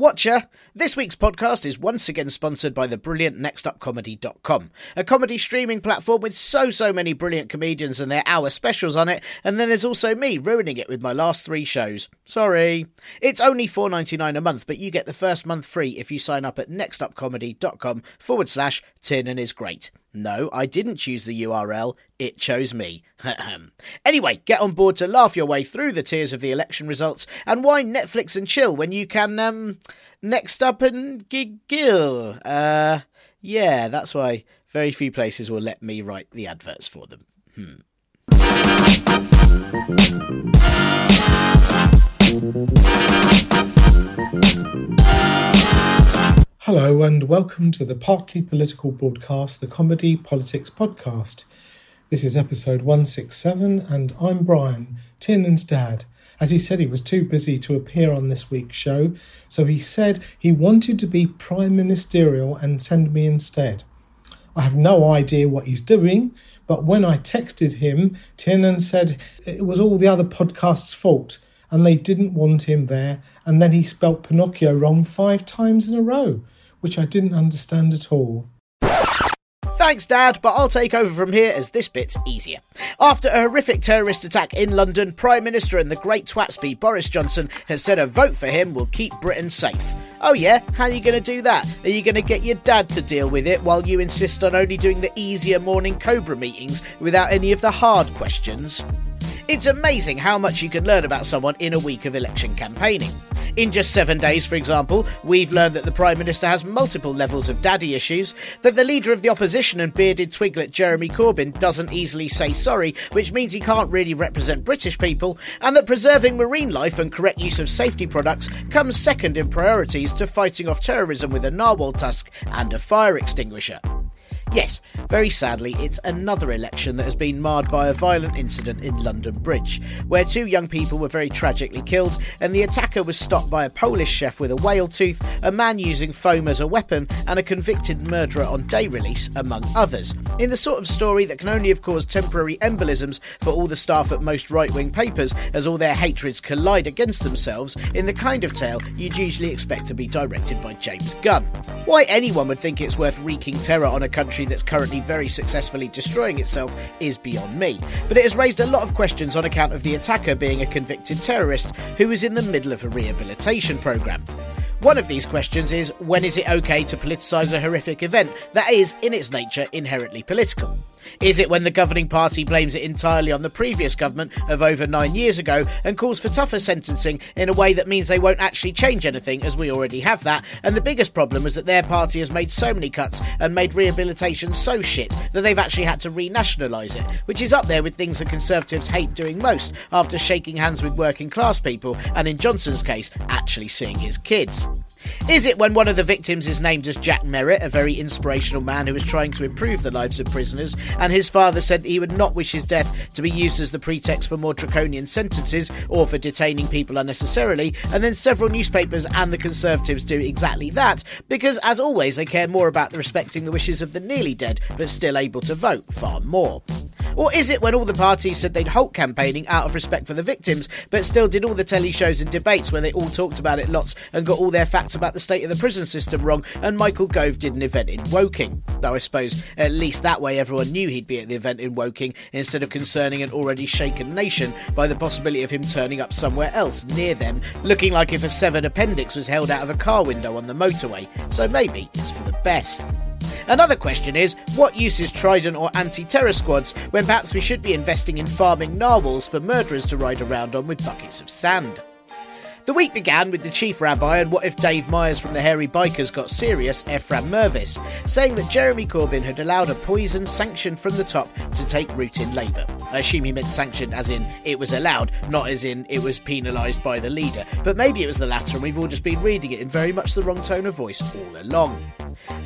Watcher, this week's podcast is once again sponsored by the brilliant nextupcomedy.com, a comedy streaming platform with so, so many brilliant comedians and their hour specials on it, and then there's also me ruining it with my last three shows. Sorry. It's only $4.99 a month, but you get the first month free if you sign up at nextupcomedy.com forward slash tin and is great. No, I didn't choose the URL, it chose me. anyway, get on board to laugh your way through the tears of the election results and why Netflix and chill when you can, um, next up and giggle. Uh, yeah, that's why very few places will let me write the adverts for them. Hmm. Hello, and welcome to the Partly Political broadcast, the Comedy Politics Podcast. This is episode 167, and I'm Brian, Tiernan's dad. As he said, he was too busy to appear on this week's show, so he said he wanted to be prime ministerial and send me instead. I have no idea what he's doing, but when I texted him, Tiernan said it was all the other podcasts' fault and they didn't want him there, and then he spelt Pinocchio wrong five times in a row, which I didn't understand at all. Thanks, Dad, but I'll take over from here as this bit's easier. After a horrific terrorist attack in London, Prime Minister and the great twatsby Boris Johnson has said a vote for him will keep Britain safe. Oh, yeah? How are you going to do that? Are you going to get your dad to deal with it while you insist on only doing the easier morning Cobra meetings without any of the hard questions? It's amazing how much you can learn about someone in a week of election campaigning. In just seven days, for example, we've learned that the Prime Minister has multiple levels of daddy issues, that the leader of the opposition and bearded twiglet Jeremy Corbyn doesn't easily say sorry, which means he can't really represent British people, and that preserving marine life and correct use of safety products comes second in priorities to fighting off terrorism with a narwhal tusk and a fire extinguisher. Yes, very sadly, it's another election that has been marred by a violent incident in London Bridge, where two young people were very tragically killed, and the attacker was stopped by a Polish chef with a whale tooth, a man using foam as a weapon, and a convicted murderer on day release, among others. In the sort of story that can only have caused temporary embolisms for all the staff at most right wing papers as all their hatreds collide against themselves, in the kind of tale you'd usually expect to be directed by James Gunn. Why anyone would think it's worth wreaking terror on a country that's currently very successfully destroying itself is beyond me. But it has raised a lot of questions on account of the attacker being a convicted terrorist who is in the middle of a rehabilitation programme. One of these questions is when is it okay to politicise a horrific event that is, in its nature, inherently political? Is it when the governing party blames it entirely on the previous government of over nine years ago and calls for tougher sentencing in a way that means they won't actually change anything, as we already have that? And the biggest problem is that their party has made so many cuts and made rehabilitation so shit that they've actually had to renationalise it, which is up there with things that Conservatives hate doing most after shaking hands with working class people and, in Johnson's case, actually seeing his kids. Is it when one of the victims is named as Jack Merritt, a very inspirational man who is trying to improve the lives of prisoners, and his father said he would not wish his death to be used as the pretext for more draconian sentences or for detaining people unnecessarily, and then several newspapers and the Conservatives do exactly that, because as always they care more about respecting the wishes of the nearly dead but still able to vote far more. Or is it when all the parties said they'd halt campaigning out of respect for the victims, but still did all the telly shows and debates where they all talked about it lots and got all their facts about the state of the prison system wrong, and Michael Gove did an event in Woking. Though I suppose at least that way everyone knew he'd be at the event in Woking instead of concerning an already shaken nation by the possibility of him turning up somewhere else near them, looking like if a severed appendix was held out of a car window on the motorway. So maybe it's for the best. Another question is what use is Trident or anti terror squads when perhaps we should be investing in farming narwhals for murderers to ride around on with buckets of sand? The week began with the chief rabbi and what if Dave Myers from the Hairy Bikers got serious, Ephraim Mirvis, saying that Jeremy Corbyn had allowed a poison sanctioned from the top to take root in Labour. I assume he meant sanctioned as in it was allowed, not as in it was penalised by the leader. But maybe it was the latter and we've all just been reading it in very much the wrong tone of voice all along.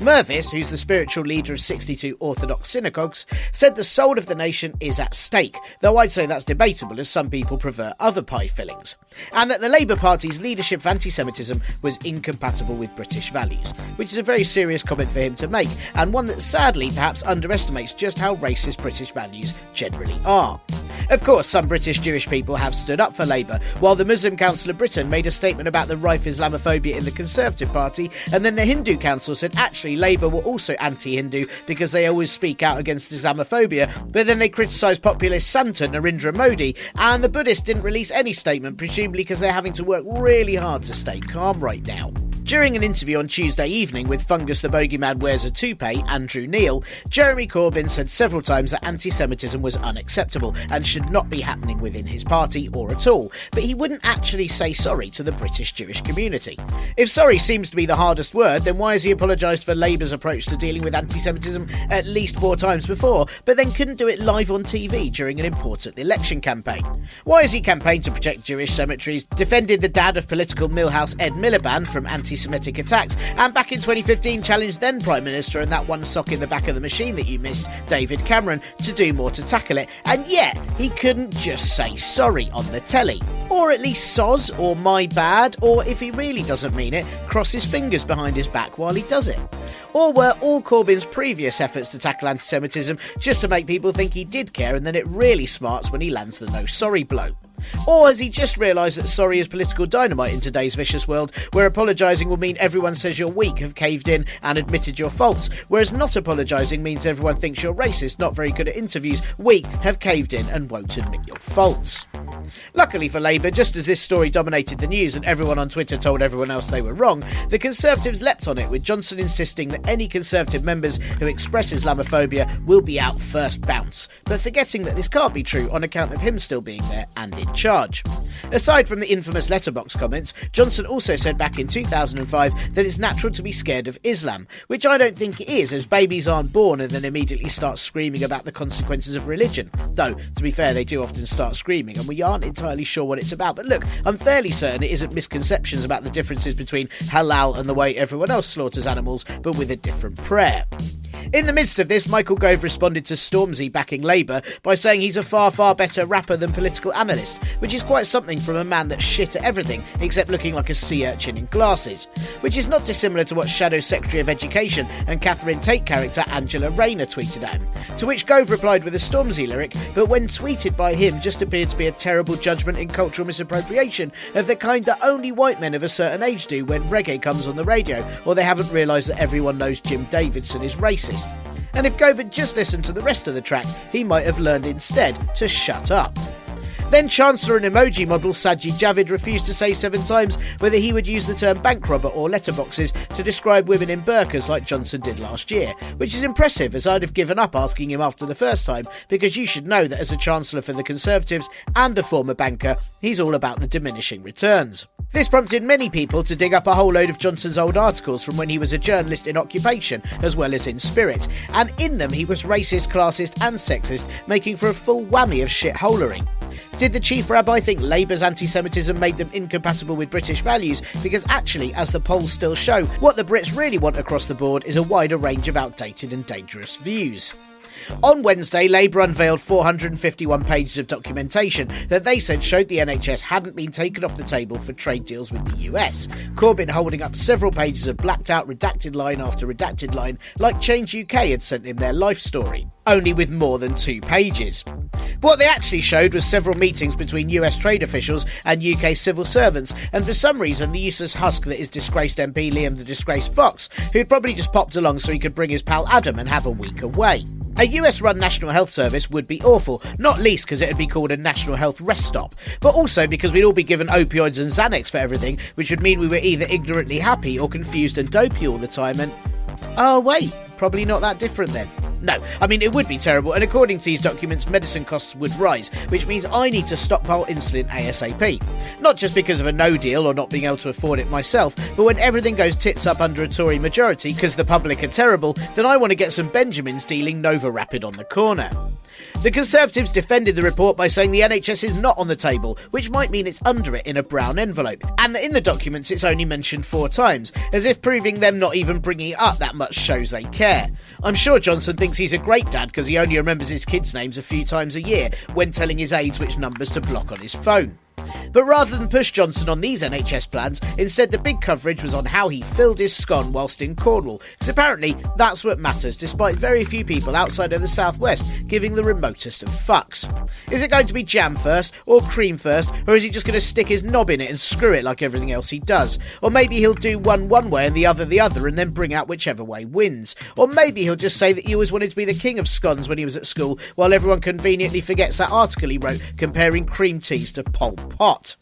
Mirvis, who's the spiritual leader of 62 Orthodox synagogues, said the soul of the nation is at stake, though I'd say that's debatable as some people prefer other pie fillings, and that the Labour Party's leadership of anti Semitism was incompatible with British values, which is a very serious comment for him to make, and one that sadly perhaps underestimates just how racist British values generally are. Of course, some British Jewish people have stood up for Labour, while the Muslim Council of Britain made a statement about the rife Islamophobia in the Conservative Party, and then the Hindu Council said actually Labour were also anti Hindu because they always speak out against Islamophobia, but then they criticised populist Santa Narendra Modi, and the Buddhists didn't release any statement, presumably because they're having to work really hard to stay calm right now. During an interview on Tuesday evening with Fungus the Bogeyman Wears a Toupee, Andrew Neil, Jeremy Corbyn said several times that anti Semitism was unacceptable and should not be happening within his party or at all, but he wouldn't actually say sorry to the British Jewish community. If sorry seems to be the hardest word, then why has he apologised for Labour's approach to dealing with anti Semitism at least four times before, but then couldn't do it live on TV during an important election campaign? Why has he campaigned to protect Jewish cemeteries, defended the dad of political Milhouse Ed Miliband from anti Semitic attacks, and back in 2015 challenged then Prime Minister and that one sock in the back of the machine that you missed, David Cameron, to do more to tackle it, and yet he couldn't just say sorry on the telly. Or at least soz, or my bad, or if he really doesn't mean it, cross his fingers behind his back while he does it. Or were all Corbyn's previous efforts to tackle anti Semitism just to make people think he did care and then it really smarts when he lands the no sorry blow? Or has he just realised that sorry is political dynamite in today's vicious world, where apologising will mean everyone says you're weak, have caved in, and admitted your faults, whereas not apologising means everyone thinks you're racist, not very good at interviews, weak, have caved in, and won't admit your faults? Luckily for Labour, just as this story dominated the news and everyone on Twitter told everyone else they were wrong, the Conservatives leapt on it, with Johnson insisting that any Conservative members who express Islamophobia will be out first bounce, but forgetting that this can't be true on account of him still being there and in charge. Aside from the infamous letterbox comments, Johnson also said back in 2005 that it's natural to be scared of Islam, which I don't think it is, as babies aren't born and then immediately start screaming about the consequences of religion. Though, to be fair, they do often start screaming, and we aren't entirely sure what it's about. But look, I'm fairly certain it isn't misconceptions about the differences between halal and the way everyone else slaughters animals, but with a different prayer. In the midst of this, Michael Gove responded to Stormzy backing Labour by saying he's a far, far better rapper than political analyst, which is quite something from a man that's shit at everything except looking like a sea urchin in glasses. Which is not dissimilar to what Shadow Secretary of Education and Catherine Tate character Angela Rayner tweeted at him. To which Gove replied with a Stormzy lyric, but when tweeted by him, just appeared to be a terrible judgment in cultural misappropriation of the kind that only white men of a certain age do when reggae comes on the radio, or they haven't realised that everyone knows Jim Davidson is racist. And if Gove had just listened to the rest of the track, he might have learned instead to shut up. Then Chancellor and emoji model Sajid Javid refused to say seven times whether he would use the term bank robber or letterboxes to describe women in burqas like Johnson did last year, which is impressive as I'd have given up asking him after the first time because you should know that as a Chancellor for the Conservatives and a former banker, he's all about the diminishing returns. This prompted many people to dig up a whole load of Johnson's old articles from when he was a journalist in occupation as well as in spirit, and in them he was racist, classist, and sexist, making for a full whammy of shitholery. Did the chief rabbi think Labour's anti Semitism made them incompatible with British values? Because actually, as the polls still show, what the Brits really want across the board is a wider range of outdated and dangerous views. On Wednesday, Labour unveiled 451 pages of documentation that they said showed the NHS hadn't been taken off the table for trade deals with the US. Corbyn holding up several pages of blacked out redacted line after redacted line, like Change UK had sent him their life story, only with more than two pages. What they actually showed was several meetings between US trade officials and UK civil servants, and for some reason, the useless husk that is disgraced MP Liam the Disgraced Fox, who'd probably just popped along so he could bring his pal Adam and have a week away. A US run National Health Service would be awful, not least because it would be called a National Health Rest Stop, but also because we'd all be given opioids and Xanax for everything, which would mean we were either ignorantly happy or confused and dopey all the time, and. Oh, wait, probably not that different then. No, I mean, it would be terrible, and according to these documents, medicine costs would rise, which means I need to stockpile insulin ASAP. Not just because of a no deal or not being able to afford it myself, but when everything goes tits up under a Tory majority because the public are terrible, then I want to get some Benjamins dealing NovoRapid on the corner. The Conservatives defended the report by saying the NHS is not on the table, which might mean it's under it in a brown envelope, and that in the documents it's only mentioned four times, as if proving them not even bringing it up that much shows they care. I'm sure Johnson thinks he's a great dad because he only remembers his kids' names a few times a year when telling his aides which numbers to block on his phone. But rather than push Johnson on these NHS plans, instead the big coverage was on how he filled his scone whilst in Cornwall, because apparently that's what matters, despite very few people outside of the southwest giving the remotest of fucks. Is it going to be jam first, or cream first, or is he just going to stick his knob in it and screw it like everything else he does? Or maybe he'll do one one way and the other the other, and then bring out whichever way wins. Or maybe he'll just say that he always wanted to be the king of scones when he was at school, while everyone conveniently forgets that article he wrote comparing cream teas to Pol Pot.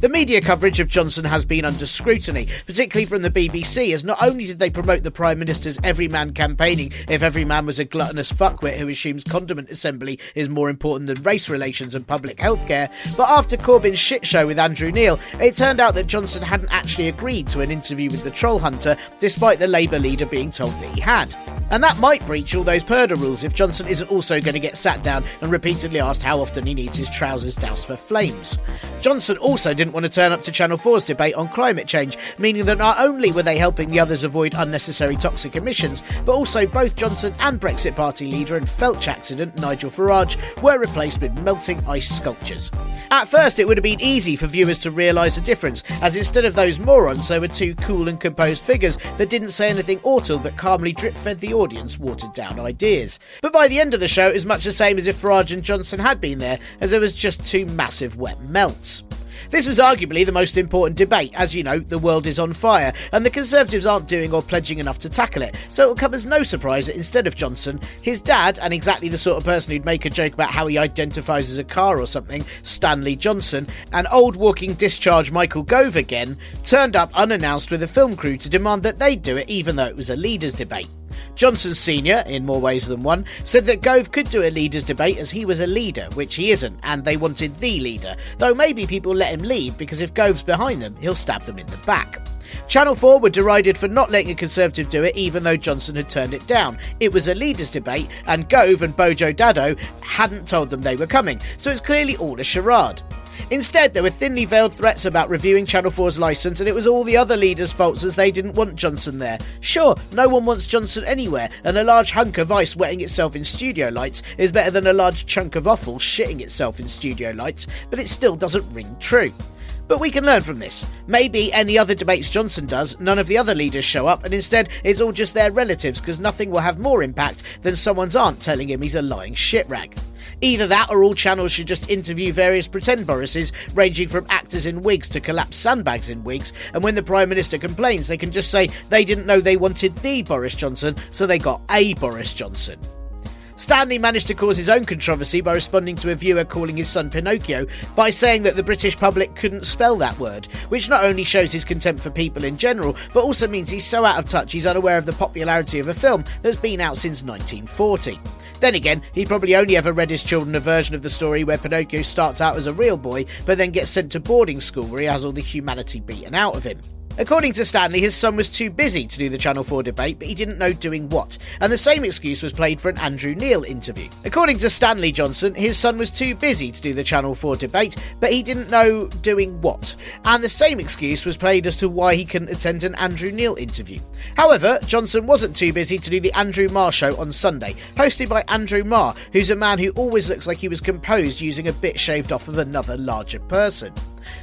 The media coverage of Johnson has been under scrutiny, particularly from the BBC, as not only did they promote the Prime Minister's everyman campaigning if every man was a gluttonous fuckwit who assumes condiment assembly is more important than race relations and public health care, but after Corbyn's shit show with Andrew Neil, it turned out that Johnson hadn't actually agreed to an interview with the troll hunter, despite the Labour leader being told that he had. And that might breach all those Purdah rules if Johnson isn't also going to get sat down and repeatedly asked how often he needs his trousers doused for flames. Johnson also didn't want to turn up to Channel 4's debate on climate change, meaning that not only were they helping the others avoid unnecessary toxic emissions, but also both Johnson and Brexit Party leader and Felch accident Nigel Farage were replaced with melting ice sculptures. At first, it would have been easy for viewers to realise the difference, as instead of those morons, there were two cool and composed figures that didn't say anything awful but calmly drip fed the audience watered down ideas. But by the end of the show, it was much the same as if Farage and Johnson had been there, as there was just two massive wet melts. This was arguably the most important debate, as you know, the world is on fire, and the Conservatives aren't doing or pledging enough to tackle it, so it'll come as no surprise that instead of Johnson, his dad, and exactly the sort of person who'd make a joke about how he identifies as a car or something, Stanley Johnson, and old walking discharge Michael Gove again, turned up unannounced with a film crew to demand that they do it even though it was a leaders' debate. Johnson Sr., in more ways than one, said that Gove could do a leaders' debate as he was a leader, which he isn't, and they wanted the leader, though maybe people let him lead because if Gove's behind them, he'll stab them in the back. Channel 4 were derided for not letting a Conservative do it, even though Johnson had turned it down. It was a leaders' debate, and Gove and Bojo Dado hadn't told them they were coming, so it's clearly all a charade. Instead, there were thinly veiled threats about reviewing Channel 4's licence, and it was all the other leaders' faults as they didn't want Johnson there. Sure, no one wants Johnson anywhere, and a large hunk of ice wetting itself in studio lights is better than a large chunk of offal shitting itself in studio lights, but it still doesn't ring true. But we can learn from this. Maybe any other debates Johnson does, none of the other leaders show up, and instead it's all just their relatives because nothing will have more impact than someone's aunt telling him he's a lying shitrag. Either that or all channels should just interview various pretend Borises, ranging from actors in wigs to collapsed sandbags in wigs, and when the Prime Minister complains, they can just say they didn't know they wanted the Boris Johnson, so they got a Boris Johnson. Stanley managed to cause his own controversy by responding to a viewer calling his son Pinocchio by saying that the British public couldn't spell that word, which not only shows his contempt for people in general, but also means he's so out of touch he's unaware of the popularity of a film that's been out since 1940. Then again, he probably only ever read his children a version of the story where Pinocchio starts out as a real boy, but then gets sent to boarding school where he has all the humanity beaten out of him. According to Stanley, his son was too busy to do the Channel 4 debate, but he didn't know doing what, and the same excuse was played for an Andrew Neil interview. According to Stanley Johnson, his son was too busy to do the Channel 4 debate, but he didn't know doing what, and the same excuse was played as to why he couldn't attend an Andrew Neil interview. However, Johnson wasn't too busy to do the Andrew Marr show on Sunday, hosted by Andrew Marr, who's a man who always looks like he was composed using a bit shaved off of another larger person.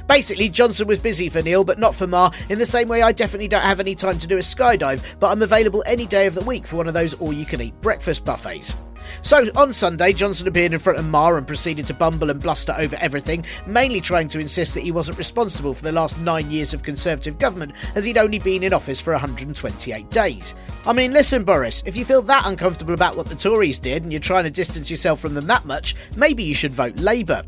Basically, Johnson was busy for Neil, but not for Marr, in the same way I definitely don't have any time to do a skydive, but I'm available any day of the week for one of those all you can eat breakfast buffets. So on Sunday, Johnson appeared in front of Marr and proceeded to bumble and bluster over everything, mainly trying to insist that he wasn't responsible for the last nine years of Conservative government, as he'd only been in office for 128 days. I mean, listen, Boris, if you feel that uncomfortable about what the Tories did and you're trying to distance yourself from them that much, maybe you should vote Labour.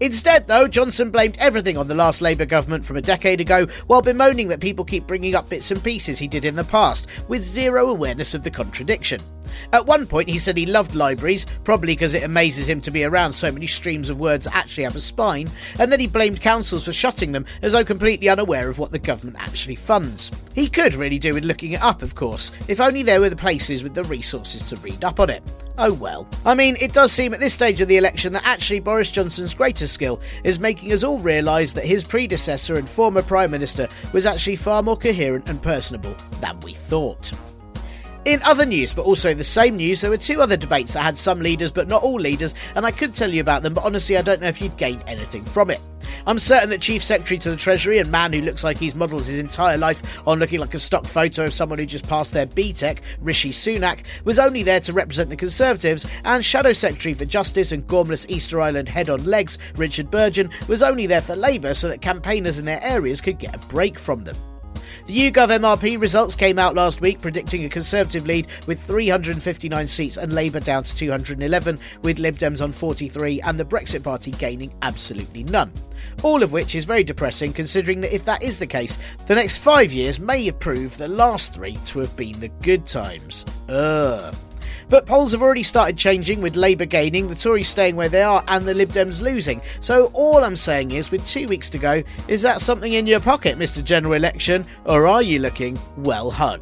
Instead, though, Johnson blamed everything on the last Labour government from a decade ago, while bemoaning that people keep bringing up bits and pieces he did in the past, with zero awareness of the contradiction. At one point, he said he loved libraries, probably because it amazes him to be around so many streams of words that actually have a spine, and then he blamed councils for shutting them as though completely unaware of what the government actually funds. He could really do with looking it up, of course, if only there were the places with the resources to read up on it. Oh well. I mean, it does seem at this stage of the election that actually Boris Johnson's greatest skill is making us all realise that his predecessor and former Prime Minister was actually far more coherent and personable than we thought. In other news, but also the same news, there were two other debates that had some leaders but not all leaders, and I could tell you about them, but honestly, I don't know if you'd gain anything from it. I'm certain that Chief Secretary to the Treasury and man who looks like he's modelled his entire life on looking like a stock photo of someone who just passed their BTEC, Rishi Sunak, was only there to represent the Conservatives, and Shadow Secretary for Justice and Gormless Easter Island head on legs, Richard Burgon, was only there for Labour so that campaigners in their areas could get a break from them. The YouGov MRP results came out last week predicting a Conservative lead with 359 seats and Labour down to 211, with Lib Dems on 43 and the Brexit Party gaining absolutely none. All of which is very depressing considering that if that is the case, the next five years may have proved the last three to have been the good times. Ugh. But polls have already started changing, with Labour gaining, the Tories staying where they are, and the Lib Dems losing. So all I'm saying is, with two weeks to go, is that something in your pocket, Mr. General Election, or are you looking well hung?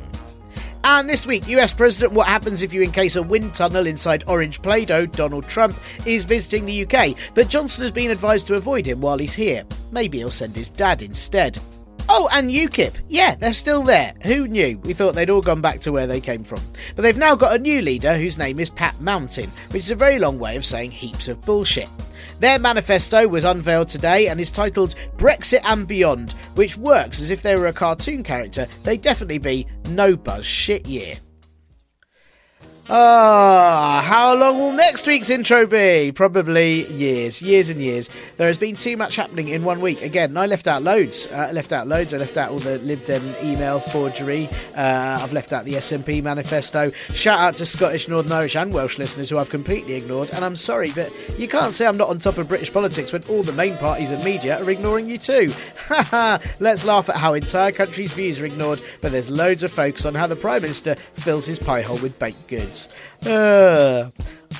And this week, US President What Happens If You Encase a Wind Tunnel Inside Orange Play Doh, Donald Trump, is visiting the UK, but Johnson has been advised to avoid him while he's here. Maybe he'll send his dad instead. Oh, and UKIP. Yeah, they're still there. Who knew? We thought they'd all gone back to where they came from. But they've now got a new leader whose name is Pat Mountain, which is a very long way of saying heaps of bullshit. Their manifesto was unveiled today and is titled Brexit and Beyond, which works as if they were a cartoon character. They'd definitely be no buzz shit year. Ah, how long will next week's intro be? Probably years, years and years. There has been too much happening in one week. Again, I left out loads. Uh, I left out loads. I left out all the Lib Dem email forgery. Uh, I've left out the SNP manifesto. Shout out to Scottish, Northern Irish, and Welsh listeners who I've completely ignored. And I'm sorry, but you can't say I'm not on top of British politics when all the main parties and media are ignoring you too. Haha, let's laugh at how entire countries' views are ignored, but there's loads of focus on how the Prime Minister fills his pie hole with baked goods. States uh,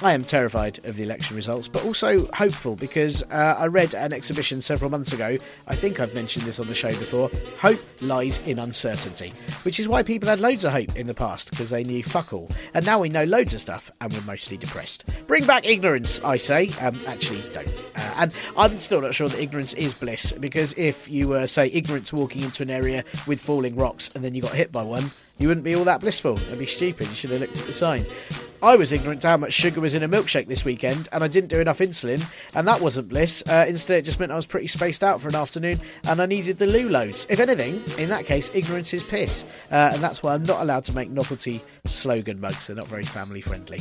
I am terrified of the election results, but also hopeful because uh, I read an exhibition several months ago. I think I've mentioned this on the show before. Hope lies in uncertainty, which is why people had loads of hope in the past because they knew fuck all. And now we know loads of stuff and we're mostly depressed. Bring back ignorance, I say. Um, actually, don't. Uh, and I'm still not sure that ignorance is bliss because if you were, say, ignorant walking into an area with falling rocks and then you got hit by one, you wouldn't be all that blissful. That'd be stupid. You should have looked at the sign. I was ignorant to how much sugar was in a milkshake this weekend, and I didn't do enough insulin, and that wasn't bliss. Uh, instead, it just meant I was pretty spaced out for an afternoon, and I needed the loo loads. If anything, in that case, ignorance is piss, uh, and that's why I'm not allowed to make novelty slogan mugs. They're not very family friendly.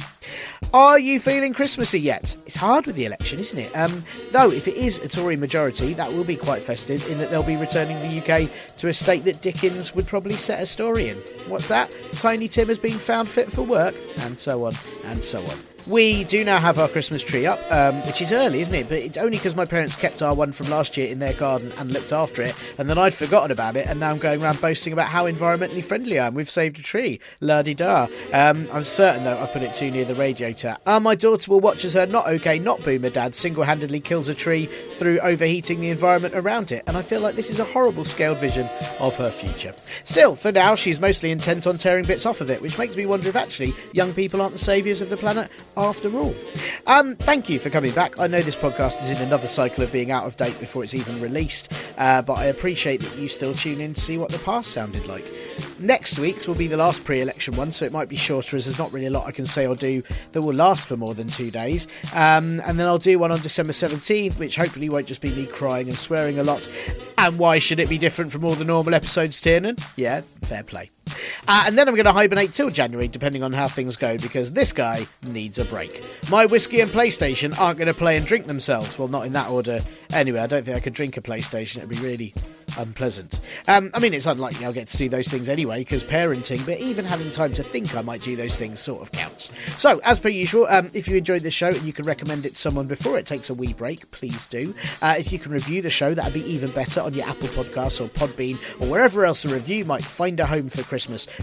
Are you feeling Christmassy yet? It's hard with the election, isn't it? Um, though, if it is a Tory majority, that will be quite festive in that they'll be returning the UK to a state that Dickens would probably set a story in. What's that? Tiny Tim has been found fit for work, and so on and so on. We do now have our Christmas tree up, um, which is early, isn't it? But it's only because my parents kept our one from last year in their garden and looked after it, and then I'd forgotten about it, and now I'm going around boasting about how environmentally friendly I am. We've saved a tree, la di da. Um, I'm certain though I've put it too near the radiator. And my daughter will watch as her not okay, not boomer dad single-handedly kills a tree through overheating the environment around it, and I feel like this is a horrible scaled vision of her future. Still, for now, she's mostly intent on tearing bits off of it, which makes me wonder if actually young people aren't the saviours of the planet after all. Um, thank you for coming back. I know this podcast is in another cycle of being out of date before it's even released, uh, but I appreciate that you still tune in to see what the past sounded like. Next week's will be the last pre election one, so it might be shorter as there's not really a lot I can say or do that will last for more than two days. Um, and then I'll do one on December 17th, which hopefully won't just be me crying and swearing a lot. And why should it be different from all the normal episodes, Tiernan? Yeah, fair play. Uh, and then I'm going to hibernate till January, depending on how things go, because this guy needs a break. My whiskey and PlayStation aren't going to play and drink themselves. Well, not in that order. Anyway, I don't think I could drink a PlayStation. It'd be really unpleasant. Um, I mean, it's unlikely I'll get to do those things anyway because parenting, but even having time to think I might do those things sort of counts. So, as per usual, um, if you enjoyed the show and you can recommend it to someone before it takes a wee break, please do. Uh, if you can review the show, that'd be even better on your Apple Podcasts or Podbean or wherever else a review might find a home for Christmas,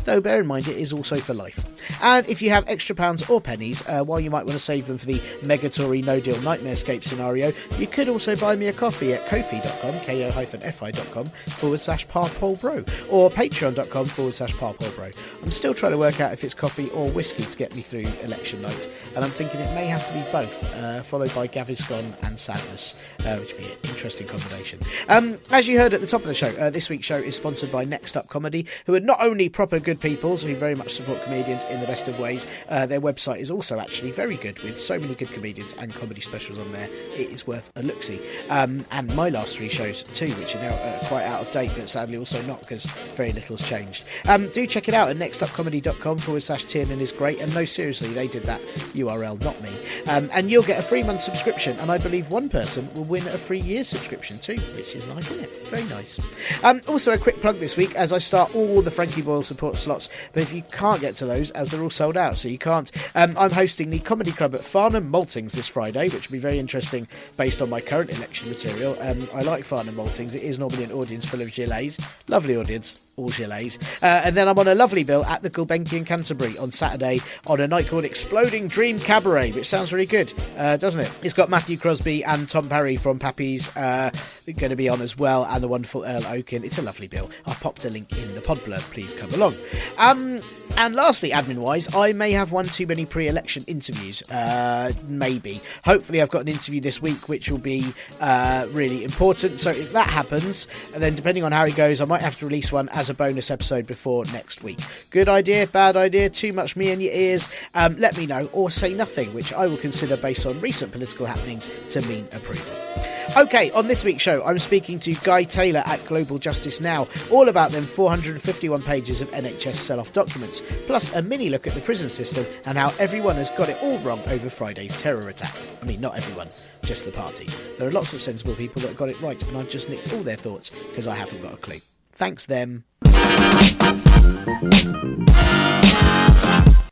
though bear in mind it is also for life. And if you have extra pounds or pennies, uh, while you might want to save them for the Megatory No Deal Nightmare Escape scenario, you could also buy me a coffee at kofi.com, ko-fi.com forward slash parpolbro or patreon.com forward slash parpolbro. I'm still trying to work out if it's coffee or whiskey to get me through election night, and I'm thinking it may have to be both, uh, followed by Gaviscon and Sadness, uh, which would be an interesting combination. Um, as you heard at the top of the show, uh, this week's show is sponsored by Next Up Comedy, who are not only proper good peoples who very much support comedians in the best of ways, uh, their website is also actually very good with so many good comedians and comedy specials on there. It is worth a look see. Um, and my last three shows too, which are now uh, quite out of date, but sadly also not because very little's changed. Um, do check it out at nextupcomedy.com forward slash Tiernan is great. And no, seriously, they did that URL, not me. Um, and you'll get a free month subscription, and I believe one person will win a free year subscription too, which is nice, isn't it? Very nice. Um, also, a quick plug this week as I start all the Frankie Support slots, but if you can't get to those, as they're all sold out, so you can't, um, I'm hosting the Comedy Club at Farnham Maltings this Friday, which will be very interesting based on my current election material. Um, I like Farnham Maltings, it is normally an audience full of gilets. Lovely audience gilets. Uh, and then I'm on a lovely bill at the Gulbenkian Canterbury on Saturday on a night called Exploding Dream Cabaret, which sounds really good, uh, doesn't it? It's got Matthew Crosby and Tom Parry from Pappy's uh, going to be on as well, and the wonderful Earl Okin. It's a lovely bill. I've popped a link in the pod blurb. Please come along. Um, and lastly, admin wise, I may have one too many pre election interviews. Uh, maybe. Hopefully, I've got an interview this week which will be uh, really important. So if that happens, and then depending on how it goes, I might have to release one as a bonus episode before next week. Good idea, bad idea, too much me in your ears? Um, let me know, or say nothing, which I will consider based on recent political happenings to mean approval. Okay, on this week's show, I'm speaking to Guy Taylor at Global Justice Now, all about them 451 pages of NHS sell off documents, plus a mini look at the prison system and how everyone has got it all wrong over Friday's terror attack. I mean, not everyone, just the party. There are lots of sensible people that got it right, and I've just nicked all their thoughts because I haven't got a clue. Thanks, them.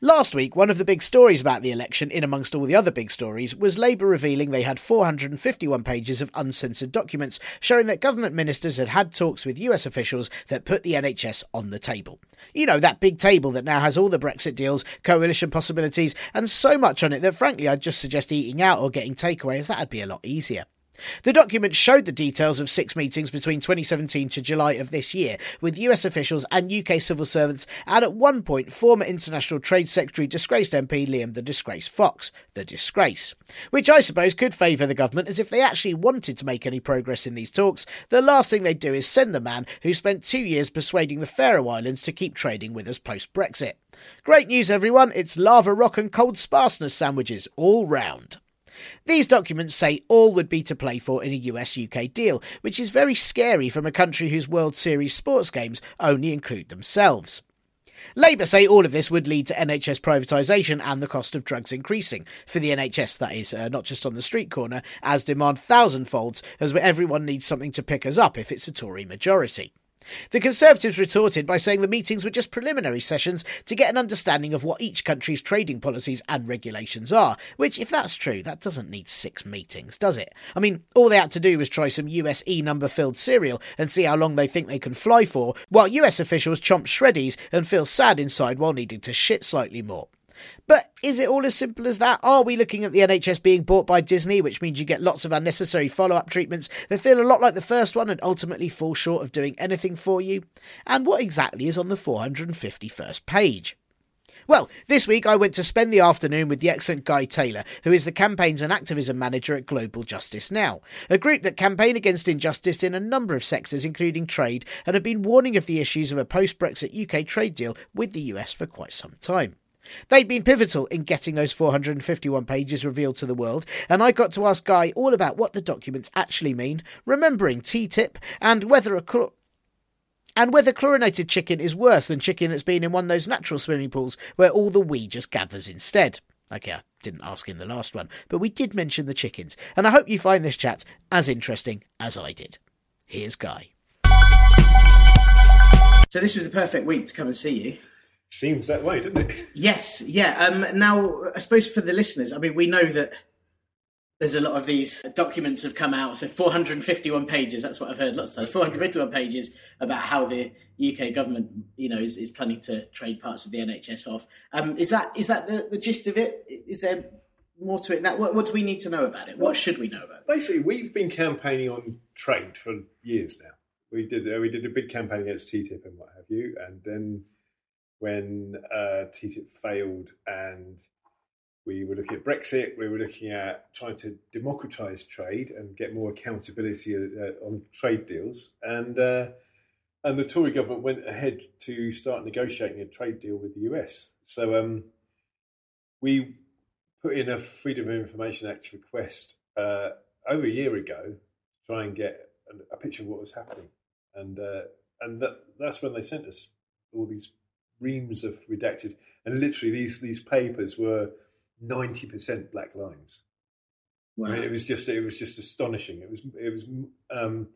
Last week, one of the big stories about the election, in amongst all the other big stories, was Labour revealing they had 451 pages of uncensored documents showing that government ministers had had talks with US officials that put the NHS on the table. You know, that big table that now has all the Brexit deals, coalition possibilities, and so much on it that frankly I'd just suggest eating out or getting takeaway as that'd be a lot easier. The document showed the details of six meetings between 2017 to July of this year with US officials and UK civil servants, and at one point, former International Trade Secretary, disgraced MP Liam the Disgrace Fox, the disgrace. Which I suppose could favour the government, as if they actually wanted to make any progress in these talks, the last thing they'd do is send the man who spent two years persuading the Faroe Islands to keep trading with us post Brexit. Great news, everyone! It's lava rock and cold sparseness sandwiches all round. These documents say all would be to play for in a US UK deal, which is very scary from a country whose World Series sports games only include themselves. Labour say all of this would lead to NHS privatisation and the cost of drugs increasing. For the NHS, that is, uh, not just on the street corner, as demand thousandfolds, as everyone needs something to pick us up if it's a Tory majority. The Conservatives retorted by saying the meetings were just preliminary sessions to get an understanding of what each country's trading policies and regulations are, which, if that's true, that doesn't need six meetings, does it? I mean, all they had to do was try some US E number filled cereal and see how long they think they can fly for, while US officials chomp shreddies and feel sad inside while needing to shit slightly more. But is it all as simple as that? Are we looking at the NHS being bought by Disney, which means you get lots of unnecessary follow up treatments that feel a lot like the first one and ultimately fall short of doing anything for you? And what exactly is on the 451st page? Well, this week I went to spend the afternoon with the excellent Guy Taylor, who is the campaigns and activism manager at Global Justice Now, a group that campaign against injustice in a number of sectors, including trade, and have been warning of the issues of a post Brexit UK trade deal with the US for quite some time. They'd been pivotal in getting those 451 pages revealed to the world, and I got to ask Guy all about what the documents actually mean, remembering TTIP, and whether a cl- and whether chlorinated chicken is worse than chicken that's been in one of those natural swimming pools where all the wee just gathers instead. Okay, I didn't ask him the last one, but we did mention the chickens, and I hope you find this chat as interesting as I did. Here's Guy. So this was the perfect week to come and see you. Seems that way, doesn't it? Yes, yeah. Um, now, I suppose for the listeners, I mean, we know that there's a lot of these documents have come out. So 451 pages. That's what I've heard lots of times. 451 pages about how the UK government, you know, is, is planning to trade parts of the NHS off. Um, is that is that the, the gist of it? Is there more to it? That what, what do we need to know about it? What should we know about it? Basically, we've been campaigning on trade for years now. We did uh, we did a big campaign against TTIP and what have you, and then when uh, TTIP failed and we were looking at Brexit, we were looking at trying to democratise trade and get more accountability uh, on trade deals. And uh, and the Tory government went ahead to start negotiating a trade deal with the US. So um, we put in a Freedom of Information Act request uh, over a year ago to try and get a, a picture of what was happening. And uh, and that, that's when they sent us all these reams of redacted, and literally these these papers were ninety percent black lines. Wow. I mean, it was just it was just astonishing. It was it was um,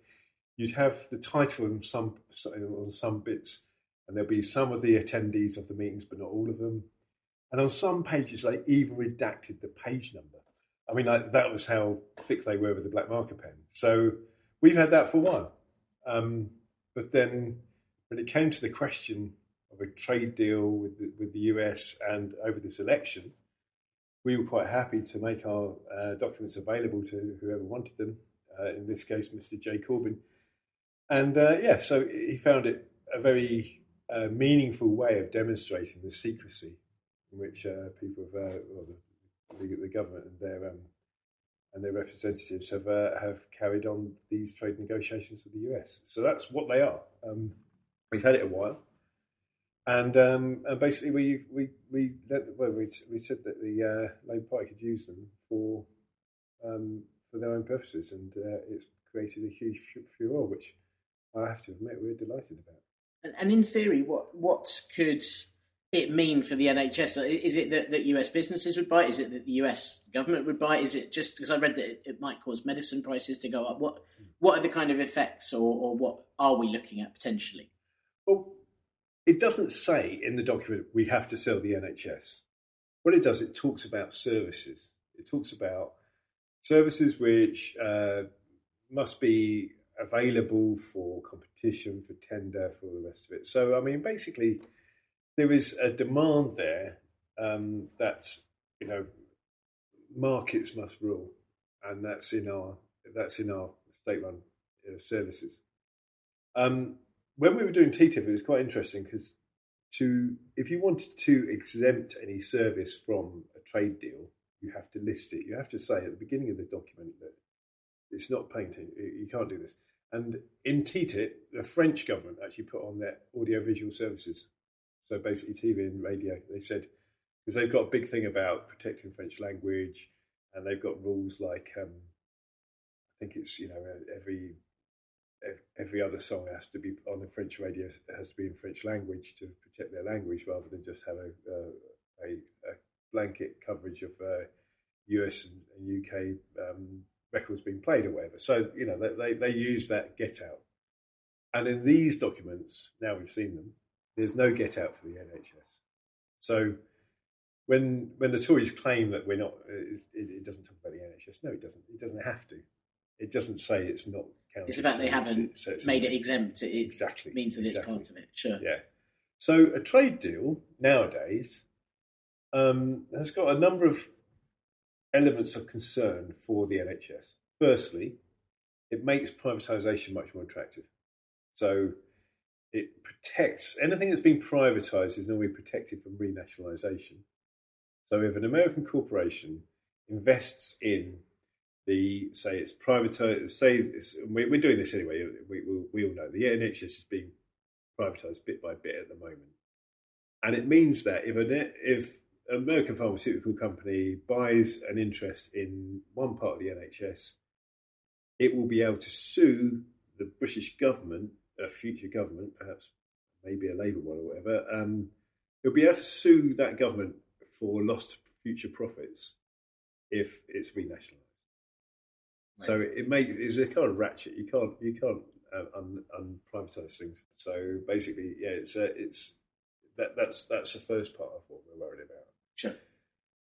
you'd have the title on some on some bits, and there'll be some of the attendees of the meetings, but not all of them. And on some pages, they even redacted the page number. I mean, like, that was how thick they were with the black marker pen. So we've had that for a while. Um, but then when it came to the question of a trade deal with the, with the US and over this election, we were quite happy to make our uh, documents available to whoever wanted them. Uh, in this case, Mr. Jay Corbyn, and uh, yeah, so he found it a very uh, meaningful way of demonstrating the secrecy in which uh, people have, uh, well, the, the, government and their um, and their representatives have have carried on these trade negotiations with the US. So that's what they are. Um, we've had it a while and um, and basically we we we well, we, we said that the uh, Labour Party could use them for um, for their own purposes, and uh, it's created a huge furore, which I have to admit we're delighted about. And, and in theory, what what could it mean for the NHS? Is it that, that US businesses would buy it? Is it that the US government would buy it? Is it just because I read that it, it, might cause medicine prices to go up? What what are the kind of effects, or, or what are we looking at potentially? Well, it doesn't say in the document we have to sell the NHS. What it does, it talks about services. It talks about services which uh, must be available for competition, for tender, for the rest of it. So, I mean, basically, there is a demand there um, that you know markets must rule, and that's in our that's in our state-run uh, services. Um, when we were doing TTIP, it was quite interesting because to if you wanted to exempt any service from a trade deal, you have to list it. You have to say at the beginning of the document that it's not painting. You can't do this. And in TTIP, the French government actually put on their audiovisual services, so basically TV and radio. They said because they've got a big thing about protecting French language, and they've got rules like um, I think it's you know every every other song has to be on the French radio has to be in French language to protect their language rather than just have a, a, a blanket coverage of uh, US and, UK um, records being played or whatever. So you know they, they, use that get out, And in these documents, now we've seen them, there's no get out for the NHS. So when when the Tories claim that we're not, it, it, doesn't talk about the NHS. No, it doesn't. It doesn't have to. It doesn't say it's not counted. It's the fact they haven't it's, it's made it exempt. It exactly means that exactly. it's part of it. Sure. Yeah. So a trade deal nowadays um, has got a number of elements of concern for the NHS. Firstly, it makes privatisation much more attractive. So it protects anything that's been privatised is normally protected from renationalisation. So if an American corporation invests in the say it's privatized, say it's, we're doing this anyway. We, we, we all know the NHS is being privatized bit by bit at the moment, and it means that if an if an American pharmaceutical company buys an interest in one part of the NHS, it will be able to sue the British government, a future government, perhaps maybe a Labour one or whatever. Um, it'll be able to sue that government for lost future profits if it's renationalised. Right. So it makes it's a kind of ratchet. You can't you can't uh, un, unprivatise things. So basically, yeah, it's it's that that's that's the first part of what we're worried about. Sure.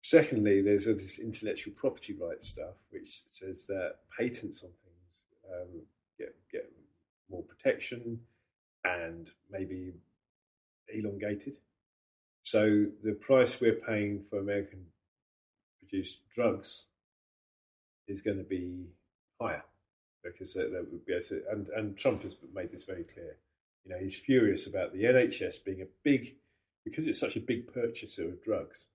Secondly, there's this intellectual property rights stuff, which says that patents on things um, get get more protection and maybe elongated. So the price we're paying for American produced drugs is going to be higher because that, would be able to, and, and Trump has made this very clear. You know, he's furious about the NHS being a big, because it's such a big purchaser of drugs.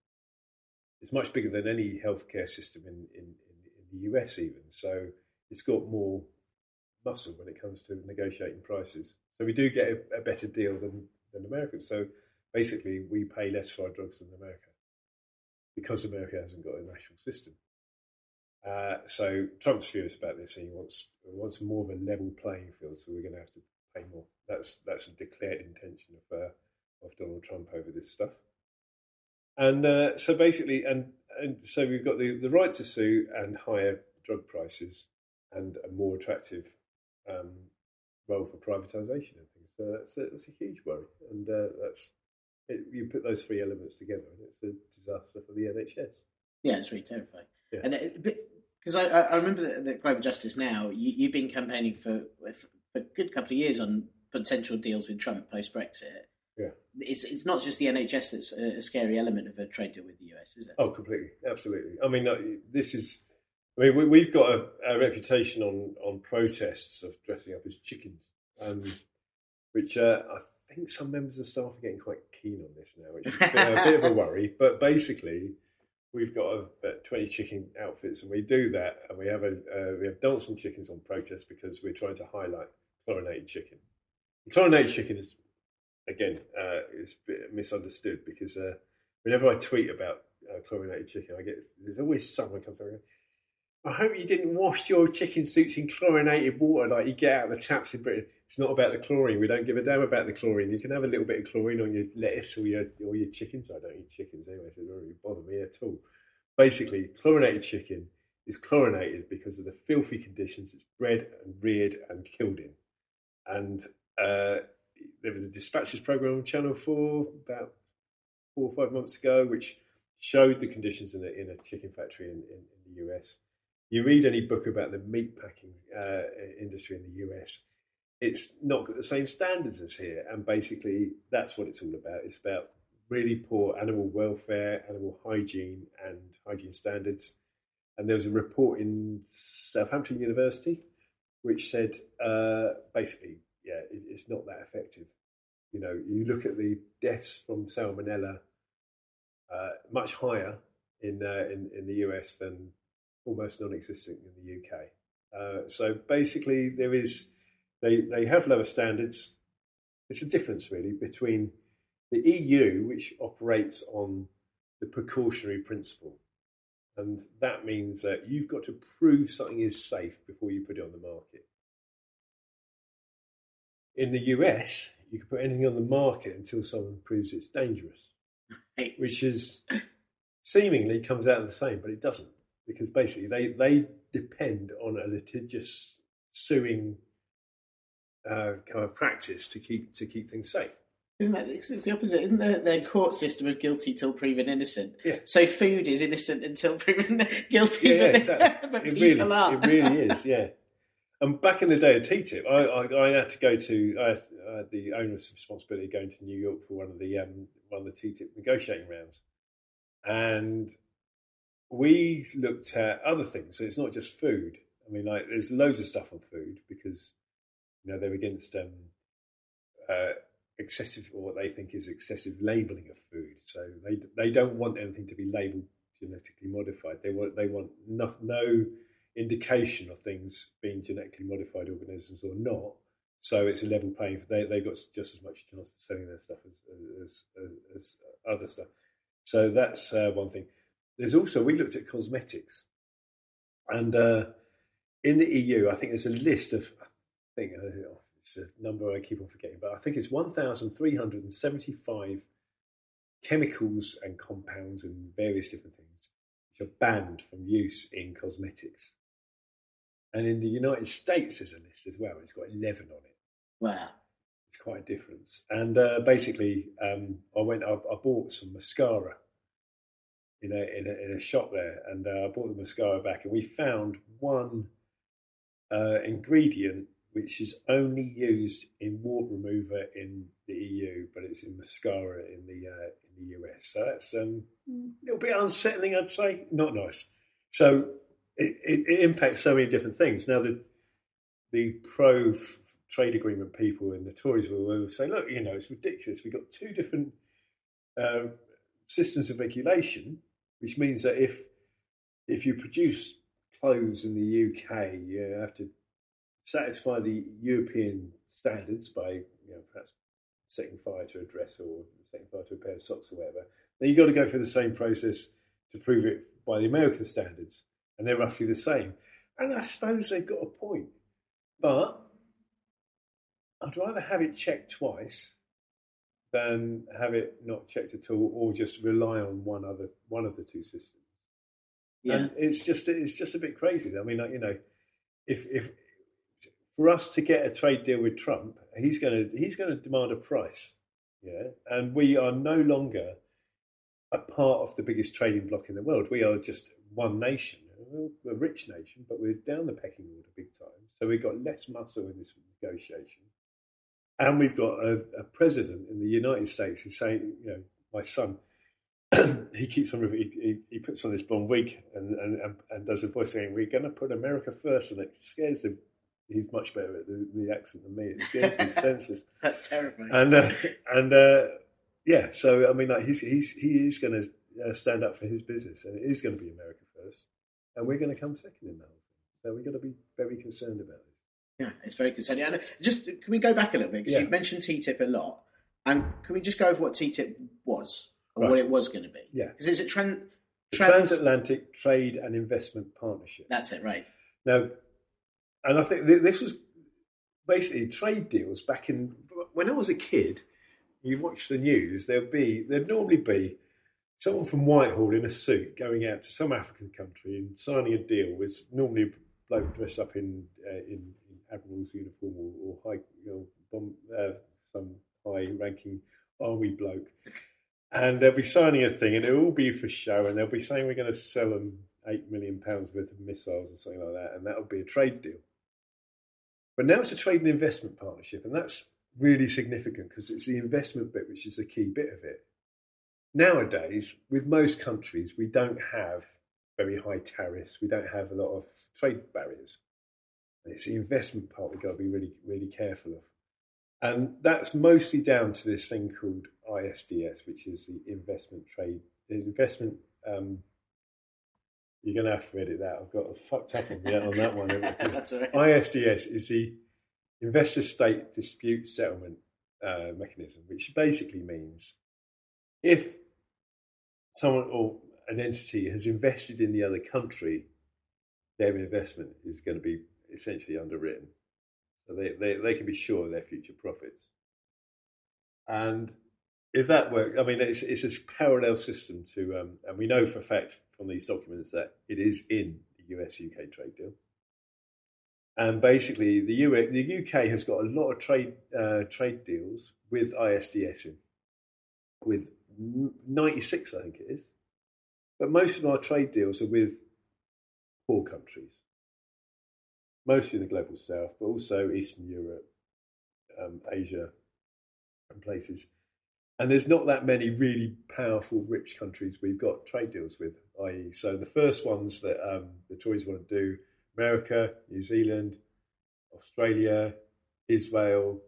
It's much bigger than any healthcare system in, in, in the US, even. So it's got more muscle when it comes to negotiating prices. So we do get a, a better deal than, than Americans. So basically we pay less for our drugs than America because America hasn't got a national system. Uh, so Trump's furious about this, and he wants wants more of a level playing field. So we're going to have to pay more. That's that's a declared intention of uh, of Donald Trump over this stuff. And uh, so basically, and and so we've got the, the right to sue and higher drug prices and a more attractive um, role for privatisation and things. So that's a, that's a huge worry, and uh, that's it, you put those three elements together, and it's a disaster for the NHS. Yeah, it's really terrifying. Yeah. And because I, I remember that, that Global Justice Now, you, have been campaigning for, for a good couple of years on potential deals with Trump post Brexit. Yeah, it's it's not just the NHS that's a, a, scary element of a trade deal with the US, is it? Oh, completely, absolutely. I mean, uh, this is. I mean, we, have got a, a, reputation on on protests of dressing up as chickens, um, which uh, I think some members of staff are getting quite keen on this now, which is a bit, a bit of a worry. But basically, we've got about 20 chicken outfits, and we do that, and we have a uh, we have dancing chickens on protest because we're trying to highlight chlorinated chicken. chlorinated chicken is again uh, is misunderstood because uh, whenever I tweet about uh, chlorinated chicken, I get there's always someone comes over. I hope you didn't wash your chicken suits in chlorinated water like you get out of the taps in Britain. It's not about the chlorine. We don't give a damn about the chlorine. You can have a little bit of chlorine on your lettuce or your or your chickens. I don't eat chickens anyway, so it doesn't really bother me at all. Basically, chlorinated chicken is chlorinated because of the filthy conditions it's bred and reared and killed in. And uh, there was a dispatches program on Channel Four about four or five months ago, which showed the conditions in a, in a chicken factory in, in, in the US you read any book about the meat packing uh, industry in the US, it's not got the same standards as here. And basically, that's what it's all about. It's about really poor animal welfare, animal hygiene, and hygiene standards. And there was a report in Southampton University which said uh, basically, yeah, it, it's not that effective. You know, you look at the deaths from salmonella, uh, much higher in, uh, in in the US than almost non-existent in the UK. Uh, so basically, there is they they have lower standards. It's a difference really between the EU, which operates on the precautionary principle, and that means that you've got to prove something is safe before you put it on the market. In the US, you can put anything on the market until someone proves it's dangerous, which is seemingly comes out of the same, but it doesn't because basically they, they depend on a litigious suing uh, kind of practice to keep to keep things safe. Isn't that it's the opposite? Isn't the, their court system of guilty till proven innocent? Yeah. So food is innocent until proven guilty, Yeah, yeah, but, exactly. but it people really, aren't. it really is. Yeah. And back in the day at TTIP, I, I, I had to go to I had, I had the onerous responsibility of going to New York for one of the um, one of the TTIP negotiating rounds, and we looked at other things. So it's not just food. I mean, like there's loads of stuff on food because you know they're against um, uh, excessive or what they think is excessive labeling of food. So they they don't want anything to be labeled genetically modified. They want they want no, no indication of things being genetically modified organisms or not. So it's a level playing field. They they've got just as much chance of selling their stuff as as, as, other stuff. So that's uh, one thing. There's also we looked at cosmetics, and uh, in the EU, I think there's a list of I think it's a number I keep on forgetting, but I think it's 1,375 chemicals and compounds and various different things which are banned from use in cosmetics. And in the United States, there's a list as well. It's got 11 on it. Wow. It's quite a difference. And uh, basically, um, I went. I, I, bought some mascara in a in a, in a shop there, and uh, I bought the mascara back, and we found one uh, ingredient which is only used in wart remover in the EU, but it's in mascara in the uh, in the US. So that's um, a little bit unsettling, I'd say. Not nice. So it, it, it impacts so many different things. Now the the pro f- trade agreement people and the Tories will, will say, look, you know, it's ridiculous. We've got two different uh, systems of regulation, which means that if if you produce clothes in the UK, you have to satisfy the European standards by, you know, perhaps setting fire to a dress or setting fire to a pair of socks or whatever. Then you've got to go through the same process to prove it by the American standards, and they're roughly the same. And I suppose they've got a point, but I'd rather have it checked twice than have it not checked at all, or just rely on one other one of the two systems. Yeah. And it's just it's just a bit crazy. I mean, like, you know, if if for us to get a trade deal with Trump, he's going to he's going to demand a price, yeah, and we are no longer a part of the biggest trading bloc in the world. We are just one nation, we're a rich nation, but we're down the pecking order big time. So we've got less muscle in this negotiation, and we've got a, a president in the United States who's saying, you know, my son. he keeps on he, he, he, puts on this blonde wig and, and, and does a voice saying we're going to put America first and it scares the he's much better at the, the accent than me. It scares me senseless. That's terrifying. And uh, and uh, yeah, so I mean, like he's he's he is going to uh, stand up for his business, and it is going to be America first, and we're going to come second in that. So we've got to be very concerned about this. Yeah, it's very concerning. And just can we go back a little bit because Yeah. you mentioned TTIP a lot, and can we just go over what TTIP was and Right. what it was going to be? Yeah. because it's a The trans. transatlantic trade and investment partnership. That's it, right? Now, and I think th- this was basically trade deals back in when I was a kid. You watch the news. There'd be there'd normally be someone from Whitehall in a suit going out to some African country and signing a deal with normally a bloke dressed up in uh, in, in admiral's uniform or, or high you know uh, some high ranking army bloke. And they'll be signing a thing, and it'll all be for show, and they'll be saying we're going to sell them eight million pounds worth of missiles or something like that, and that'll be a trade deal. But now it's a trade and investment partnership, and that's really significant because it's the investment bit which is the key bit of it. Nowadays, with most countries, we don't have very high tariffs, we don't have a lot of trade barriers. It's the investment part we've got to be really, really careful of. And that's mostly down to this thing called ISDS, which is the investment trade, investment. Um, you're going to have to edit that. I've got a fucked up on, that- on that one. That's all right. ISDS is the investor state dispute settlement uh, mechanism, which basically means if someone or an entity has invested in the other country, their investment is going to be essentially underwritten. So they, they, they can be sure of their future profits. And if that works, I mean, it's, it's a parallel system to, um, and we know for a fact from these documents that it is in the US UK trade deal. And basically, the, US, the UK has got a lot of trade uh, trade deals with ISDS in, with 96, I think it is. But most of our trade deals are with poor countries, mostly the global south, but also Eastern Europe, um, Asia, and places. And there's not that many really powerful, rich countries we've got trade deals with, i.e., so the first ones that um, the Tories want to do America, New Zealand, Australia, Israel.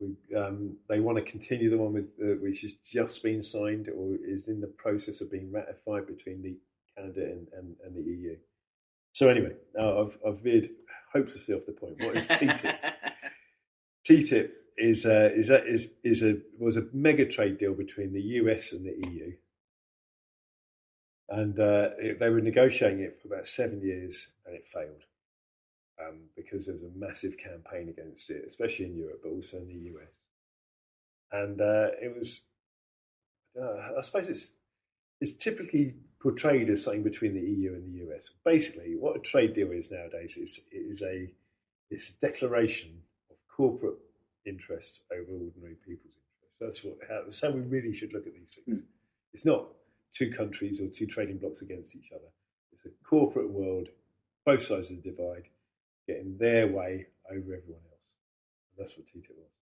We, um, they want to continue the one with uh, which has just been signed or is in the process of being ratified between the Canada and, and, and the EU. So anyway, I've, I've veered hopelessly off the point. What is TTIP? TTIP is uh, is a, is is a was a mega trade deal between the US and the EU, and uh, it, they were negotiating it for about seven years, and it failed um, because there was a massive campaign against it, especially in Europe, but also in the US. And uh, it was, uh, I suppose it's it's typically portrayed as something between the EU and the US. Basically, what a trade deal is nowadays is is a it's a declaration of corporate interest over ordinary people's interests. That's what how we really should look at these things. Mm. It's not two countries or two trading blocks against each other. It's a corporate world, both sides of the divide, getting their way over everyone else. And that's what TTIP was.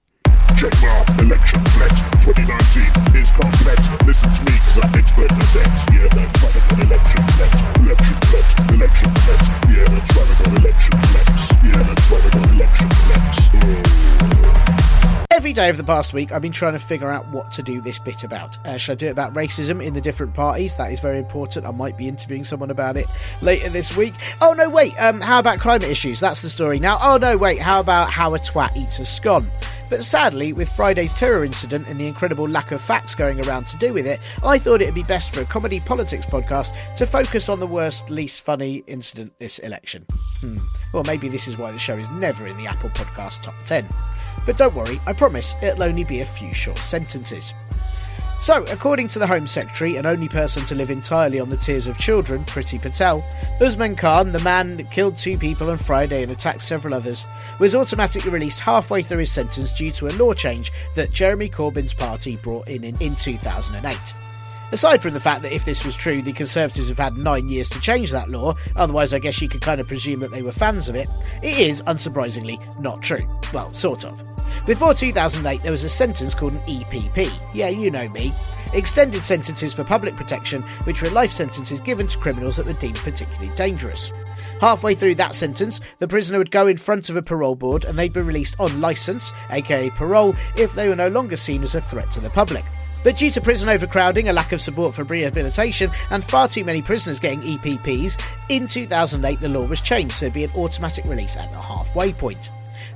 Check my election flex. 2019 is complex. Listen to me, cause I'm expert in sex. Yeah, that's right, I got election flex. Election flex. Election flex. Yeah, that's right, I got election flex. Yeah, that's right, I got election flex. Every day of the past week, I've been trying to figure out what to do this bit about. Uh, should I do it about racism in the different parties? That is very important. I might be interviewing someone about it later this week. Oh, no, wait. Um, how about climate issues? That's the story now. Oh, no, wait. How about how a twat eats a scone? But sadly, with Friday's terror incident and the incredible lack of facts going around to do with it, I thought it would be best for a comedy politics podcast to focus on the worst, least funny incident this election. Hmm. Well, maybe this is why the show is never in the Apple Podcast Top 10. But don't worry, I promise it'll only be a few short sentences. So, according to the Home Secretary, an only person to live entirely on the tears of children, Priti Patel, Usman Khan, the man that killed two people on Friday and attacked several others, was automatically released halfway through his sentence due to a law change that Jeremy Corbyn's party brought in in, in 2008. Aside from the fact that if this was true, the Conservatives have had nine years to change that law, otherwise, I guess you could kind of presume that they were fans of it, it is, unsurprisingly, not true. Well, sort of. Before 2008, there was a sentence called an EPP. Yeah, you know me. Extended sentences for public protection, which were life sentences given to criminals that were deemed particularly dangerous. Halfway through that sentence, the prisoner would go in front of a parole board and they'd be released on licence, aka parole, if they were no longer seen as a threat to the public. But due to prison overcrowding, a lack of support for rehabilitation, and far too many prisoners getting EPPs, in 2008 the law was changed so there'd be an automatic release at the halfway point.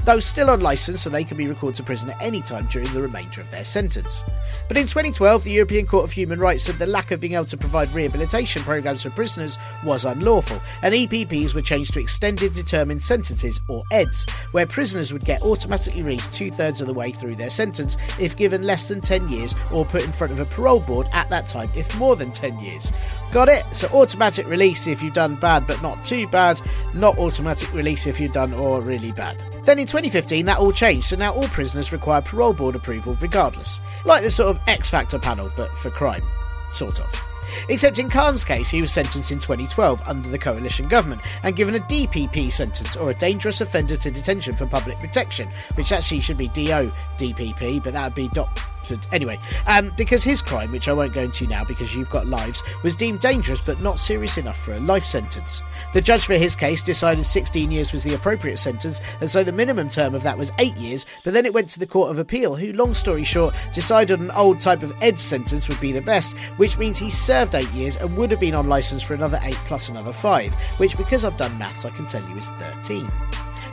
Those still on licence so they can be recalled to prison at any time during the remainder of their sentence. But in 2012, the European Court of Human Rights said the lack of being able to provide rehabilitation programmes for prisoners was unlawful, and EPPs were changed to extended determined sentences, or EDS, where prisoners would get automatically released two thirds of the way through their sentence if given less than 10 years or put in front of a parole board at that time if more than 10 years. Got it? So automatic release if you've done bad but not too bad, not automatic release if you've done or really bad. Then in 2015 that all changed, so now all prisoners require parole board approval regardless. Like the sort of X Factor panel, but for crime. Sort of. Except in Khan's case, he was sentenced in 2012 under the coalition government and given a DPP sentence, or a dangerous offender to detention for public protection, which actually should be DO DPP, but that would be dot Anyway, um, because his crime, which I won't go into now because you've got lives, was deemed dangerous but not serious enough for a life sentence. The judge for his case decided 16 years was the appropriate sentence, and so the minimum term of that was 8 years, but then it went to the Court of Appeal, who, long story short, decided an old type of ED sentence would be the best, which means he served 8 years and would have been on licence for another 8 plus another 5, which, because I've done maths, I can tell you is 13.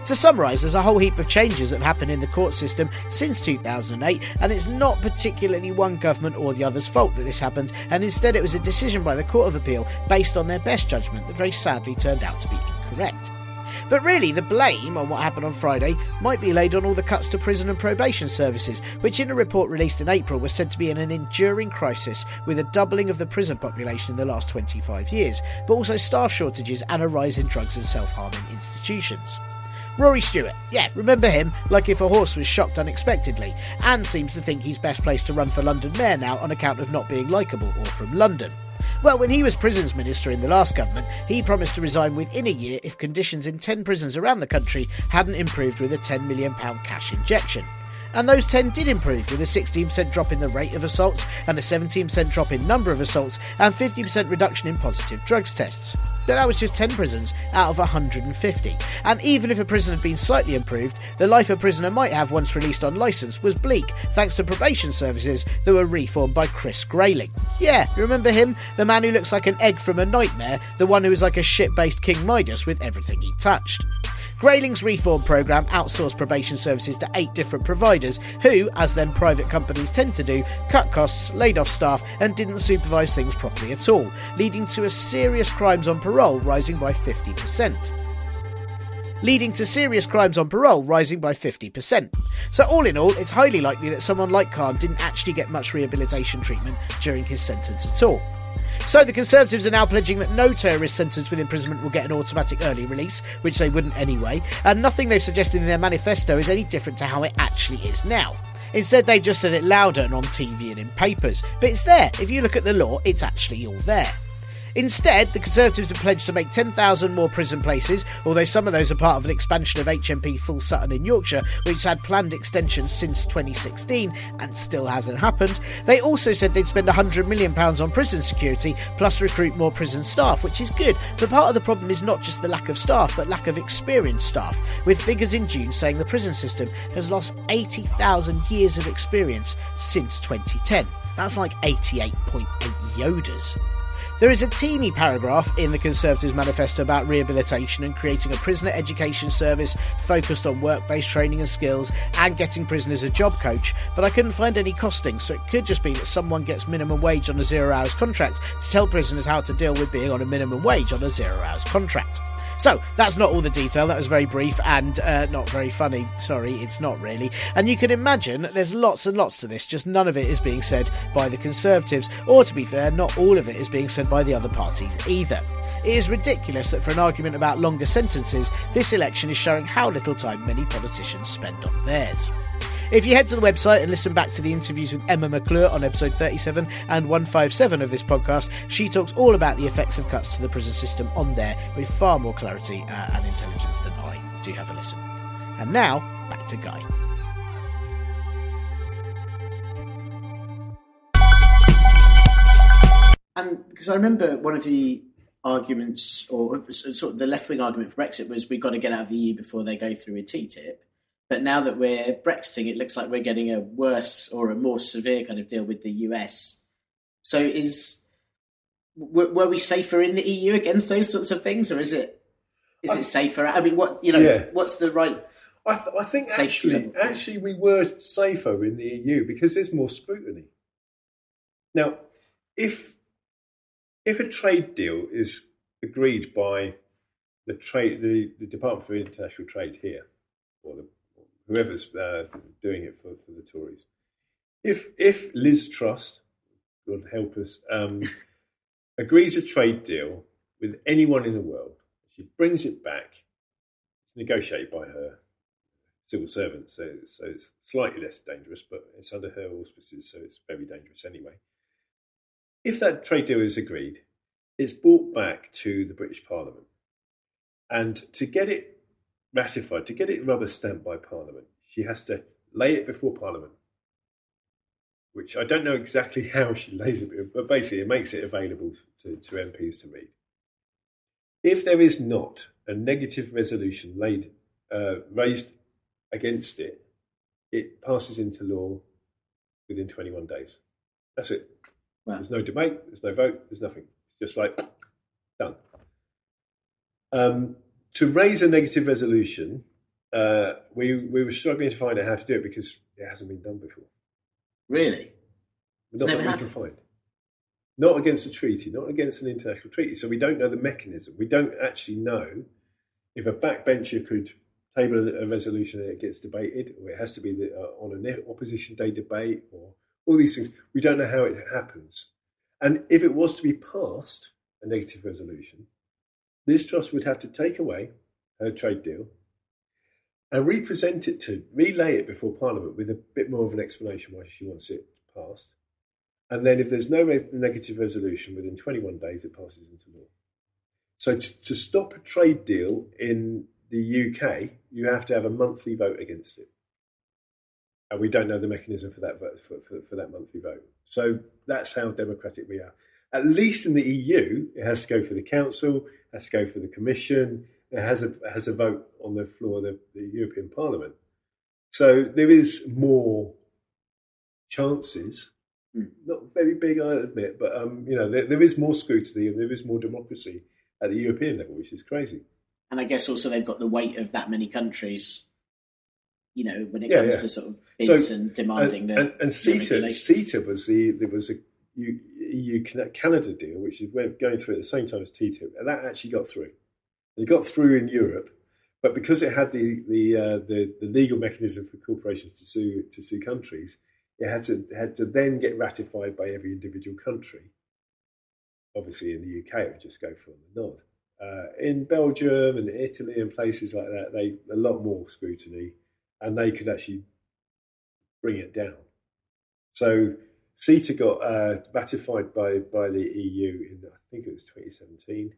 To summarise, there's a whole heap of changes that have happened in the court system since 2008, and it's not particularly one government or the other's fault that this happened, and instead it was a decision by the Court of Appeal based on their best judgment that very sadly turned out to be incorrect. But really, the blame on what happened on Friday might be laid on all the cuts to prison and probation services, which in a report released in April was said to be in an enduring crisis with a doubling of the prison population in the last 25 years, but also staff shortages and a rise in drugs and self harming institutions. Rory Stewart, yeah, remember him, like if a horse was shocked unexpectedly. Anne seems to think he's best placed to run for London Mayor now on account of not being likeable or from London. Well, when he was prisons minister in the last government, he promised to resign within a year if conditions in 10 prisons around the country hadn't improved with a £10 million cash injection and those 10 did improve with a 16% drop in the rate of assaults and a 17% drop in number of assaults and 50% reduction in positive drugs tests. But that was just 10 prisons out of 150. And even if a prison had been slightly improved, the life a prisoner might have once released on licence was bleak thanks to probation services that were reformed by Chris Grayling. Yeah, remember him? The man who looks like an egg from a nightmare, the one who is like a shit based King Midas with everything he touched. Grayling's reform programme outsourced probation services to eight different providers who, as then private companies tend to do, cut costs, laid off staff, and didn't supervise things properly at all, leading to a serious crimes on parole rising by 50% leading to serious crimes on parole rising by 50%. So, all in all, it's highly likely that someone like Khan didn't actually get much rehabilitation treatment during his sentence at all. So the Conservatives are now pledging that no terrorist sentenced with imprisonment will get an automatic early release, which they wouldn't anyway, and nothing they've suggested in their manifesto is any different to how it actually is now. Instead, they just said it louder and on TV and in papers. But it's there. If you look at the law, it's actually all there. Instead, the Conservatives have pledged to make 10,000 more prison places, although some of those are part of an expansion of HMP Full Sutton in Yorkshire, which had planned extensions since 2016 and still hasn't happened. They also said they'd spend £100 million on prison security, plus recruit more prison staff, which is good. But part of the problem is not just the lack of staff, but lack of experienced staff, with figures in June saying the prison system has lost 80,000 years of experience since 2010. That's like 88.8 Yodas. There is a teeny paragraph in the Conservatives' manifesto about rehabilitation and creating a prisoner education service focused on work based training and skills and getting prisoners a job coach, but I couldn't find any costing, so it could just be that someone gets minimum wage on a zero hours contract to tell prisoners how to deal with being on a minimum wage on a zero hours contract. So that's not all the detail. That was very brief and uh, not very funny. Sorry, it's not really. And you can imagine there's lots and lots to this. Just none of it is being said by the Conservatives, or to be fair, not all of it is being said by the other parties either. It is ridiculous that for an argument about longer sentences, this election is showing how little time many politicians spend on theirs. If you head to the website and listen back to the interviews with Emma McClure on episode 37 and 157 of this podcast, she talks all about the effects of cuts to the prison system on there with far more clarity uh, and intelligence than I. Do have a listen. And now, back to Guy. And because I remember one of the arguments, or sort of the left wing argument for Brexit, was we've got to get out of the EU before they go through a TTIP. But now that we're Brexiting, it looks like we're getting a worse or a more severe kind of deal with the US. So is were, were we safer in the EU against those sorts of things, or is it is I, it safer? I mean, what you know, yeah. what's the right? I, th- I think actually, level. actually, we were safer in the EU because there's more scrutiny. Now, if if a trade deal is agreed by the trade, the, the Department for International Trade here, or the, whoever's uh, doing it for, for the Tories, if if Liz Truss, God help us, um, agrees a trade deal with anyone in the world, she brings it back. It's negotiated by her civil servant, so so it's slightly less dangerous, but it's under her auspices, so it's very dangerous anyway. If that trade deal is agreed, it's brought back to the British Parliament, and to get it ratified, to get it rubber stamped by Parliament, she has to lay it before Parliament. Which I don't know exactly how she lays it, but basically it makes it available to, to MPs to read. If there is not a negative resolution laid uh, raised against it, it passes into law within 21 days. That's it. Wow. There's no debate, there's no vote, there's nothing. It's just like done. Um, to raise a negative resolution, uh, we, we were struggling to find out how to do it because it hasn't been done before. Really? Not that we happened? can find. Not against a treaty, not against an international treaty. So we don't know the mechanism. We don't actually know if a backbencher could table a, a resolution and it gets debated, or it has to be the, uh, on an opposition day debate, or all these things. We don't know how it happens. And if it was to be passed, a negative resolution, Liz Truss would have to take away her trade deal and represent it to, relay it before Parliament with a bit more of an explanation why she wants it passed. And then if there's no re- negative resolution within 21 days, it passes into law. So to, to stop a trade deal in the UK, you have to have a monthly vote against it. And we don't know the mechanism for that vote, for, for, for that monthly vote. So that's how democratic we are. At least in the EU, it has to go for the council, it has to go for the commission, it has a has a vote on the floor of the, the European Parliament. So there is more chances. Not very big, I admit, but um, you know there, there is more scrutiny and there is more democracy at the European level, which is crazy. And I guess also they've got the weight of that many countries. You know, when it Yeah, comes yeah. to sort of So- and demanding and, the, and, and CETA. CETA was the there was a EU EU Canada deal, which is going through at the same time as TTIP, and that actually got through. It got through in Europe, but because it had the the uh, the, the legal mechanism for corporations to sue to sue countries, it had to had to then get ratified by every individual country. Obviously, in the UK, it would just go from the nod. Uh, in Belgium and Italy and places like that, they a lot more scrutiny, and they could actually bring it down. So CETA got uh, ratified by, by the EU in I think it was 2017,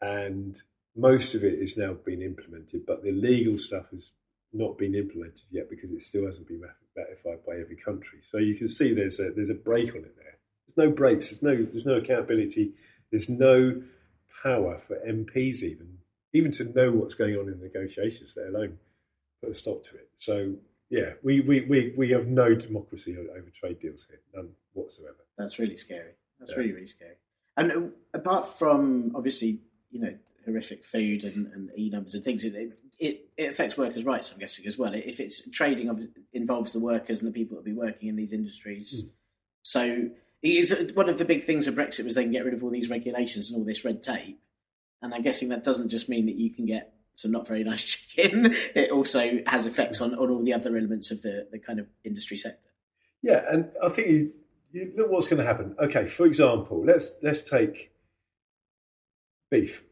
and most of it is now been implemented, but the legal stuff has not been implemented yet because it still hasn't been ratified by every country. So you can see there's a there's a break on it there. There's no breaks. There's no there's no accountability. There's no power for MPs even even to know what's going on in negotiations, let alone put a stop to it. So yeah, we we, we, we have no democracy over trade deals here, none whatsoever. That's really scary. That's Yeah. really, really scary. And uh, apart from obviously, you know, horrific food and, and E numbers and things, it, it it affects workers' rights. I'm guessing as well. If it's trading of, involves the workers and the people that will be working in these industries, so it is one of the big things of Brexit was they can get rid of all these regulations and all this red tape. And I'm guessing that doesn't just mean that you can get some not very nice chicken. It also has effects on, on all the other elements of the, the kind of industry sector. Yeah, and I think you, you look what's going to happen. Okay, for example, let's let's take beef.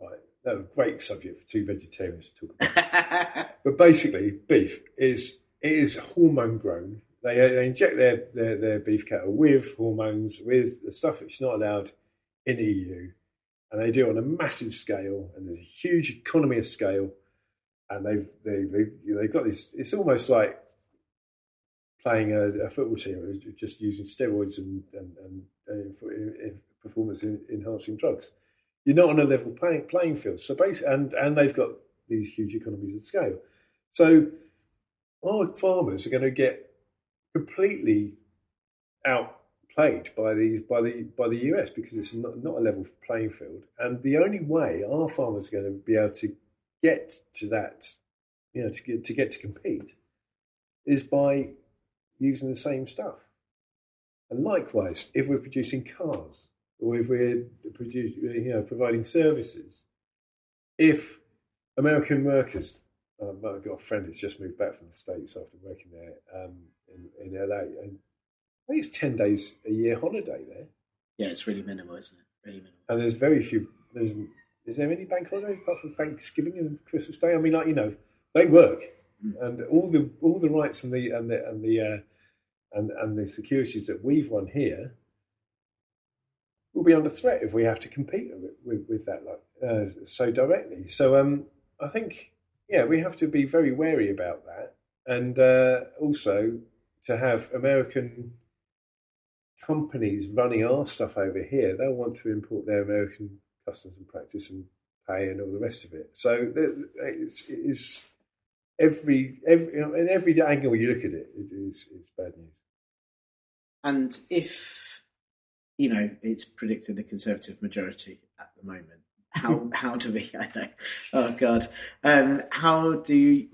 Right, that's a great subject for two vegetarians to talk about. but basically, beef is it is hormone grown. They they inject their, their their beef cattle with hormones with the stuff that's not allowed in the EU, and they do it on a massive scale. And there's a huge economy of scale, and they've they they they've got this. It's almost like playing a, a football team just using steroids and and, and, performance enhancing drugs. You're not on a level playing playing field. So basically, and and they've got these huge economies of scale. So our farmers are going to get completely outplayed by these by the by the US because it's not, not a level playing field. And the only way our farmers are going to be able to get to that you know, to get to get to compete, is by using the same stuff. And likewise, if we're producing cars or if we're produce, you know, providing services, if American workers, um, I've got a friend who's just moved back from the States after working there um, in, in LA, and I think it's 10 days a year holiday there. Yeah, it's really minimal, isn't it? Really minimal. And there's very few, there's, is there any bank holidays apart from Thanksgiving and Christmas Day? I mean, like, you know, they work. And all the all the rights and the and the and the uh, and and the securities that we've won here will be under threat if we have to compete with, with, with that like, uh, so directly. So um, I think yeah, we have to be very wary about that, and uh, also to have American companies running our stuff over here. They'll want to import their American customs and practice and pay and all the rest of it. So it's, it's every every in every angle you look at it, it is it's bad news. And if you know it's predicted a conservative majority at the moment, how how do we? I know. Oh God, um, how do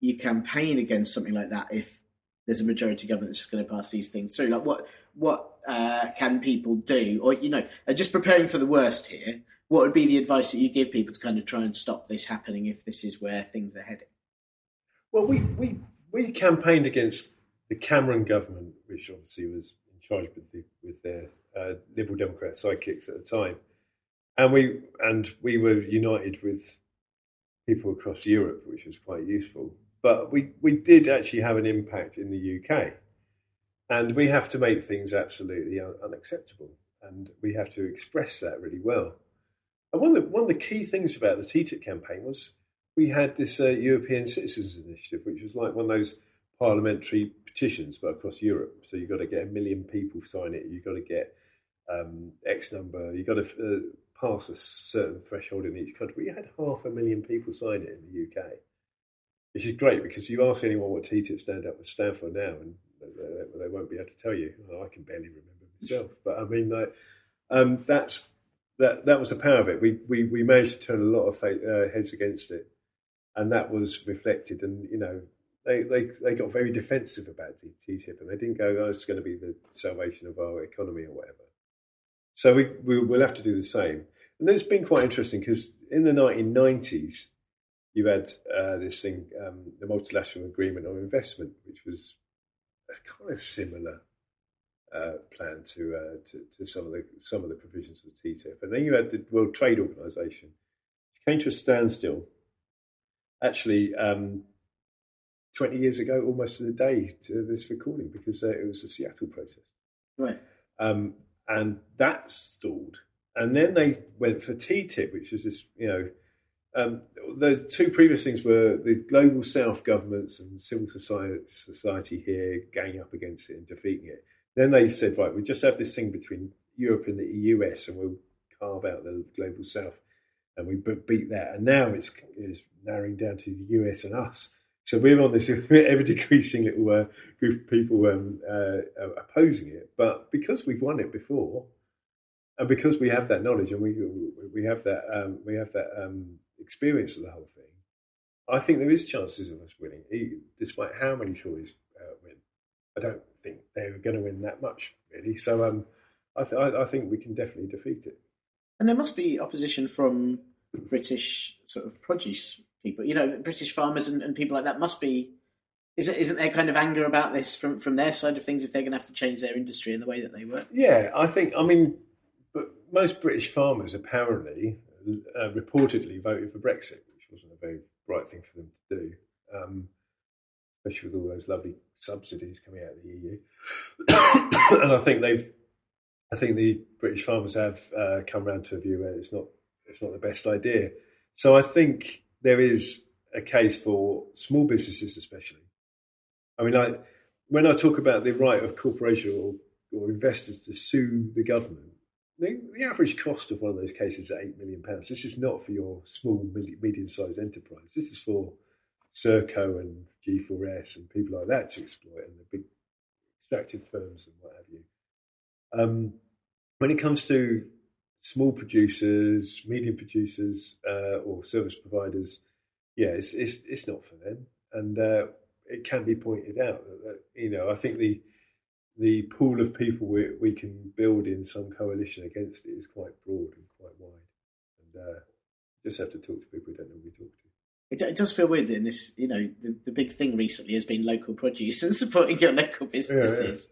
you campaign against something like that if there's a majority government that's just going to pass these things through? Like what what uh, can people do, or you know, uh, just preparing for the worst here? What would be the advice that you give people to kind of try and stop this happening if this is where things are heading? Well, we, we, we campaigned against the Cameron government, which obviously was in charge with, the, with their uh, Liberal Democrat sidekicks at the time, and we and we were united with people across Europe, which was quite useful. But we, we did actually have an impact in the UK, and we have to make things absolutely un- unacceptable, and we have to express that really well. And one of the, one of the key things about the TTIP campaign was we had this uh, European Citizens Initiative, which was like one of those parliamentary petitions, but across Europe. So you've got to get a million people sign it. You've got to get um, X number. You've got to uh, pass a certain threshold in each country. We had half a million people sign it in the UK, which is great because you ask anyone what TTIP stand up with stand for now, and they, they won't be able to tell you. Well, I can barely remember myself, but I mean, like, um, that's that that was the power of it. We we we managed to turn a lot of uh, heads against it, and that was reflected. And you know, they they they got very defensive about TTIP, and they didn't go, "Oh, it's going to be the salvation of our economy or whatever." So we, we will have to do the same. And it's been quite interesting because in the 1990s, you had uh, this thing, um, the Multilateral Agreement on Investment, which was a kind of similar uh, plan to, uh, to, to some of the some of the provisions of the TTIP. And then you had the World Trade Organization, which came to a standstill. Actually, um, twenty years ago, almost to the day to this recording, because uh, it was the Seattle process. Right. Um, and that stalled. And then they went for TTIP, which was this, you know, um, the two previous things were the global South governments and civil society, society here ganging up against it and defeating it. Then they said, right, we just have this thing between Europe and the US, and we'll carve out the global South, and we beat that. And now it's, it's narrowing down to the US and us. So we're on this ever decreasing little uh, group of people um, uh, opposing it. But because we've won it before, and because we have that knowledge and we we have that um, we have that um, experience of the whole thing, I think there is chances of us winning, despite how many Tories uh, win. I don't think they're going to win that much, really. So um, I, th- I, I think we can definitely defeat it. And there must be opposition from British sort of produce people. You know, British farmers and, and people like that must be. Isn't, isn't there kind of anger about this from, from their side of things if they're going to have to change their industry and the way that they work? Yeah, I think. I mean, but most British farmers apparently, uh, reportedly, voted for Brexit, which wasn't a very bright thing for them to do, um, especially with all those lovely subsidies coming out of the EU. and I think they've, I think the British farmers have uh, come around to a view where it's not, it's not the best idea. So I think there is a case for small businesses, especially. I mean, I, when I talk about the right of corporation or, or investors to sue the government, the, the, average cost of one of those cases is eight million pounds. This is not for your small, medium-sized enterprise. This is for Serco and G4S and people like that to exploit, and the big extractive firms and what have you. Um, when it comes to small producers, medium producers, uh, or service providers, yeah, it's it's it's not for them, and uh, it can be pointed out that, that you know I think the the pool of people we, we can build in some coalition against it is quite broad and quite wide, and uh, just have to talk to people who don't normally talk to. It, it does feel weird that in this, you know, the, the big thing recently has been local produce and supporting your local businesses.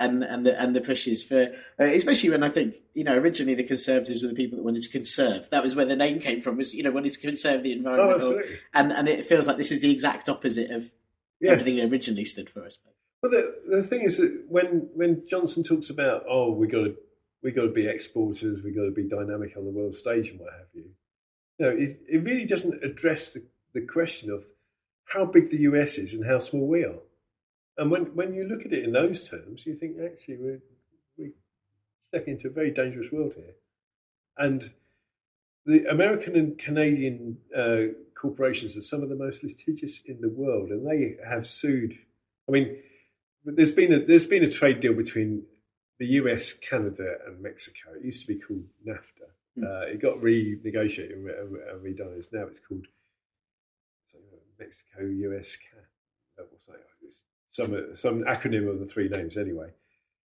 And, and the and the pushes for uh, especially when I think you know originally the conservatives were the people that wanted to conserve that was where the name came from was you know wanted to conserve the environment Oh, absolutely. and and it feels like this is the exact opposite of Yeah. everything it originally stood for I suppose. Well, the, the thing is that when when Johnson talks about oh we got to we got to be exporters, we got to be dynamic on the world stage and what have you, you know, it, it really doesn't address the, the question of how big the US is and how small we are. And when when you look at it in those terms, you think actually we're we stepping into a very dangerous world here, and the American and Canadian uh, corporations are some of the most litigious in the world, and they have sued. I mean, there's been a there's been a trade deal between the US, Canada, and Mexico. It used to be called NAFTA. Uh, it got renegotiated and re- and redone. It's now it's called Mexico, US, Can. uh, what's that? It's Some some acronym of the three names anyway.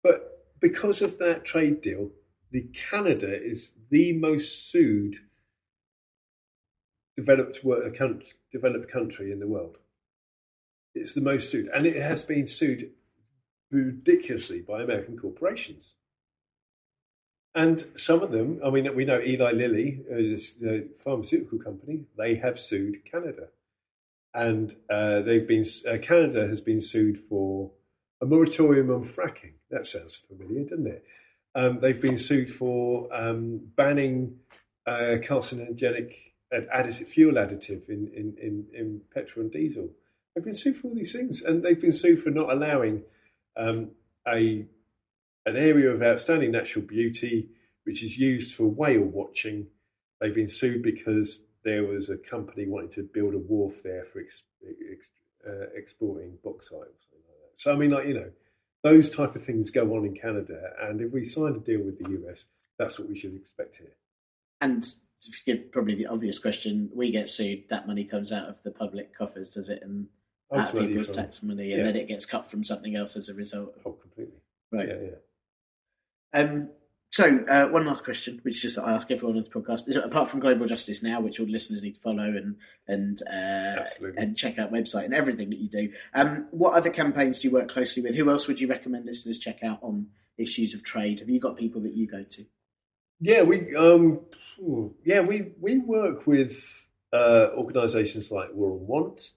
But because of that trade deal, the Canada is the most sued developed developed country in the world. It's the most sued, and it has been sued ridiculously by American corporations. And some of them, I mean, we know Eli Lilly, a uh, pharmaceutical company, they have sued Canada, and uh, they've been uh, Canada has been sued for a moratorium on fracking. That sounds familiar, doesn't it? Um, they've been sued for um, banning uh, carcinogenic additive fuel additive in, in, in, in petrol and diesel. They've been sued for all these things, and they've been sued for not allowing um, a an area of outstanding natural beauty which is used for whale watching. They've been sued because there was a company wanting to build a wharf there for ex, ex, uh, exporting bauxite or something like that. So I mean, like you know, those type of things go on in Canada, and if we signed a deal with the US, that's what we should expect here. And to give probably the obvious question, we get sued, that money comes out of the public coffers, does it? And out of people's tax money, and yeah. then it gets cut from something else as a result. Oh, completely. Right. Yeah, yeah. Um, so, uh, one last question, which is just I ask everyone on this podcast: is apart from Global Justice Now, which all listeners need to follow and and uh, and check out website and everything that you do, um, what other campaigns do you work closely with? Who else would you recommend listeners check out on issues of trade? Have you got people that you go to? Yeah, we um, yeah we we work with uh, organisations like War on Want,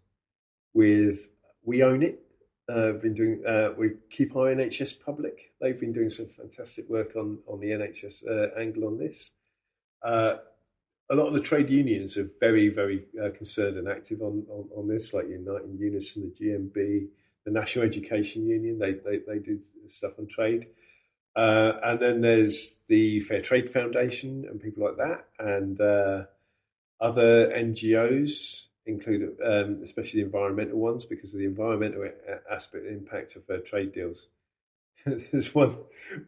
with We Own It. Uh, been doing uh, we keep our NHS public. They've been doing some fantastic work on on the NHS uh, angle on this. Uh, a lot of the trade unions are very very uh, concerned and active on, on on this, like Unite Unison, the GMB, the National Education Union. They they they do stuff on trade. Uh, and then there's the Fair Trade Foundation and people like that, and other NGOs, include um, especially the environmental ones, because of the environmental aspect impact of uh, trade deals. there's one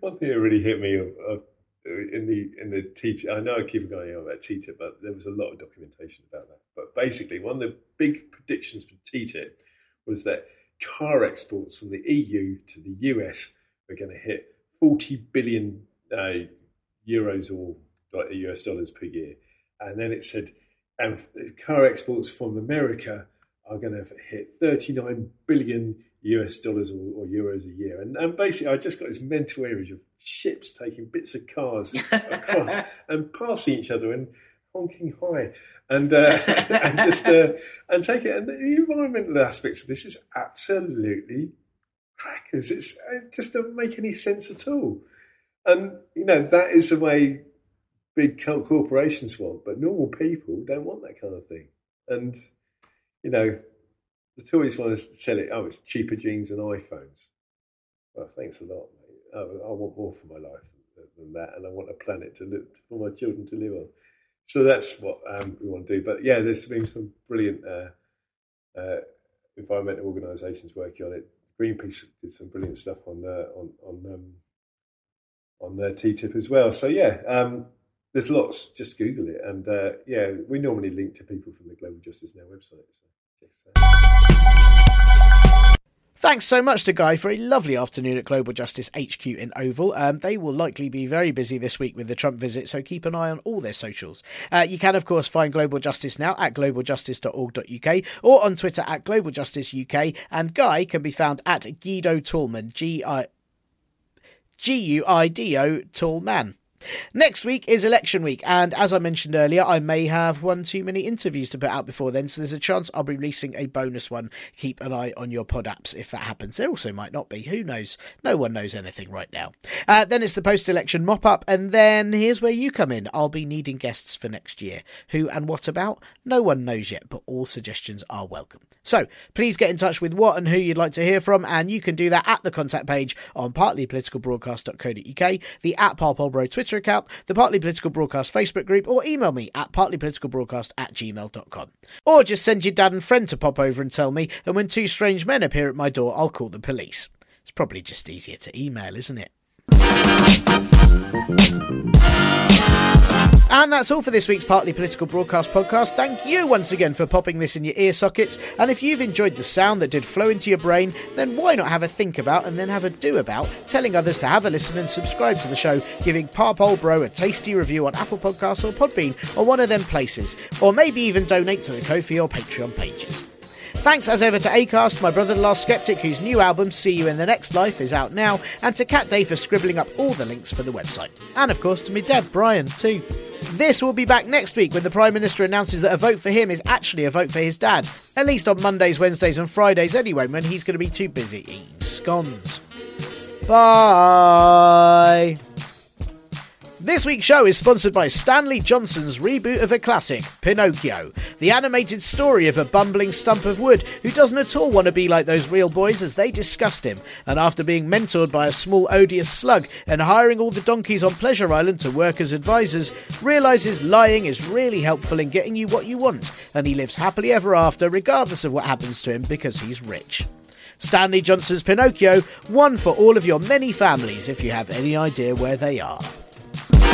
one thing that really hit me of, of, in the in the TTIP. I know I keep going on about TTIP, but there was a lot of documentation about that. But basically, one of the big predictions for TTIP was that car exports from the EU to the US were going to hit 40 billion uh, euros or US dollars per year. And then it said, and car exports from America are going to hit 39 billion US dollars or, or euros a year. And, and basically, I just got this mental image of ships taking bits of cars across and passing each other and honking high and uh, and just uh, and take it. And the environmental aspects of this is absolutely crackers. It's it just doesn't make any sense at all. And you know that is the way big corporations want, but normal people don't want that kind of thing. And you know, the Tories want to sell it. Oh, it's cheaper jeans and iPhones. Well, thanks a lot, mate. Oh, I want more for my life than that, and I want a planet to live for my children to live on. So that's what um, we want to do. But yeah, there's been some brilliant uh, uh, environmental organisations working on it. Greenpeace did some brilliant stuff on uh, on on um, on their TTIP as well. So yeah, um, there's lots. Just Google it, and uh, yeah, we normally link to people from the Global Justice Now website. So. Thanks so much to Guy for a lovely afternoon at Global Justice HQ in Oval. Um, they will likely be very busy this week with the Trump visit, so keep an eye on all their socials. Uh, you can, of course, find Global Justice now at globaljustice.org.uk or on Twitter at Global Justice UK, and Guy can be found at Guido Tallman, G I G U I D O Tallman. Next week is election week, and as I mentioned earlier, I may have one too many interviews to put out before then, so there's a chance I'll be releasing a bonus one. Keep an eye on your pod apps if that happens. There also might not be. Who knows? No one knows anything right now. Uh, then it's the post election mop up, and then here's where you come in. I'll be needing guests for next year. Who and what about? No one knows yet, but all suggestions are welcome. So please get in touch with what and who you'd like to hear from, and you can do that at the contact page on partlypoliticalbroadcast.co.uk, the at Parpolbro Twitter account, the Partly Political Broadcast Facebook group, or email me at partlypoliticalbroadcast at gmail.com. Or just send your dad and friend to pop over and tell me, and when two strange men appear at my door, I'll call the police. It's probably just easier to email, isn't it? And that's all for this week's Partly Political Broadcast podcast. Thank you once again for popping this in your ear sockets. And if you've enjoyed the sound that did flow into your brain, then why not have a think about and then have a do about telling others to have a listen and subscribe to the show, giving Parpolbro a tasty review on Apple Podcasts or Podbean or one of them places, or maybe even donate to the Ko-fi or Patreon pages. Thanks as ever to Acast, my brother-in-law Skeptic, whose new album "See You in the Next Life" is out now, and to Cat Day for scribbling up all the links for the website, and of course to me dad Brian too. This will be back next week when the Prime Minister announces that a vote for him is actually a vote for his dad. At least on Mondays, Wednesdays, and Fridays anyway, when he's going to be too busy eating scones. Bye. This week's show is sponsored by Stanley Johnson's reboot of a classic, Pinocchio, the animated story of a bumbling stump of wood who doesn't at all want to be like those real boys as they disgust him, and after being mentored by a small odious slug and hiring all the donkeys on Pleasure Island to work as advisors, realizes lying is really helpful in getting you what you want, and he lives happily ever after regardless of what happens to him because he's rich. Stanley Johnson's Pinocchio, one for all of your many families if you have any idea where they are.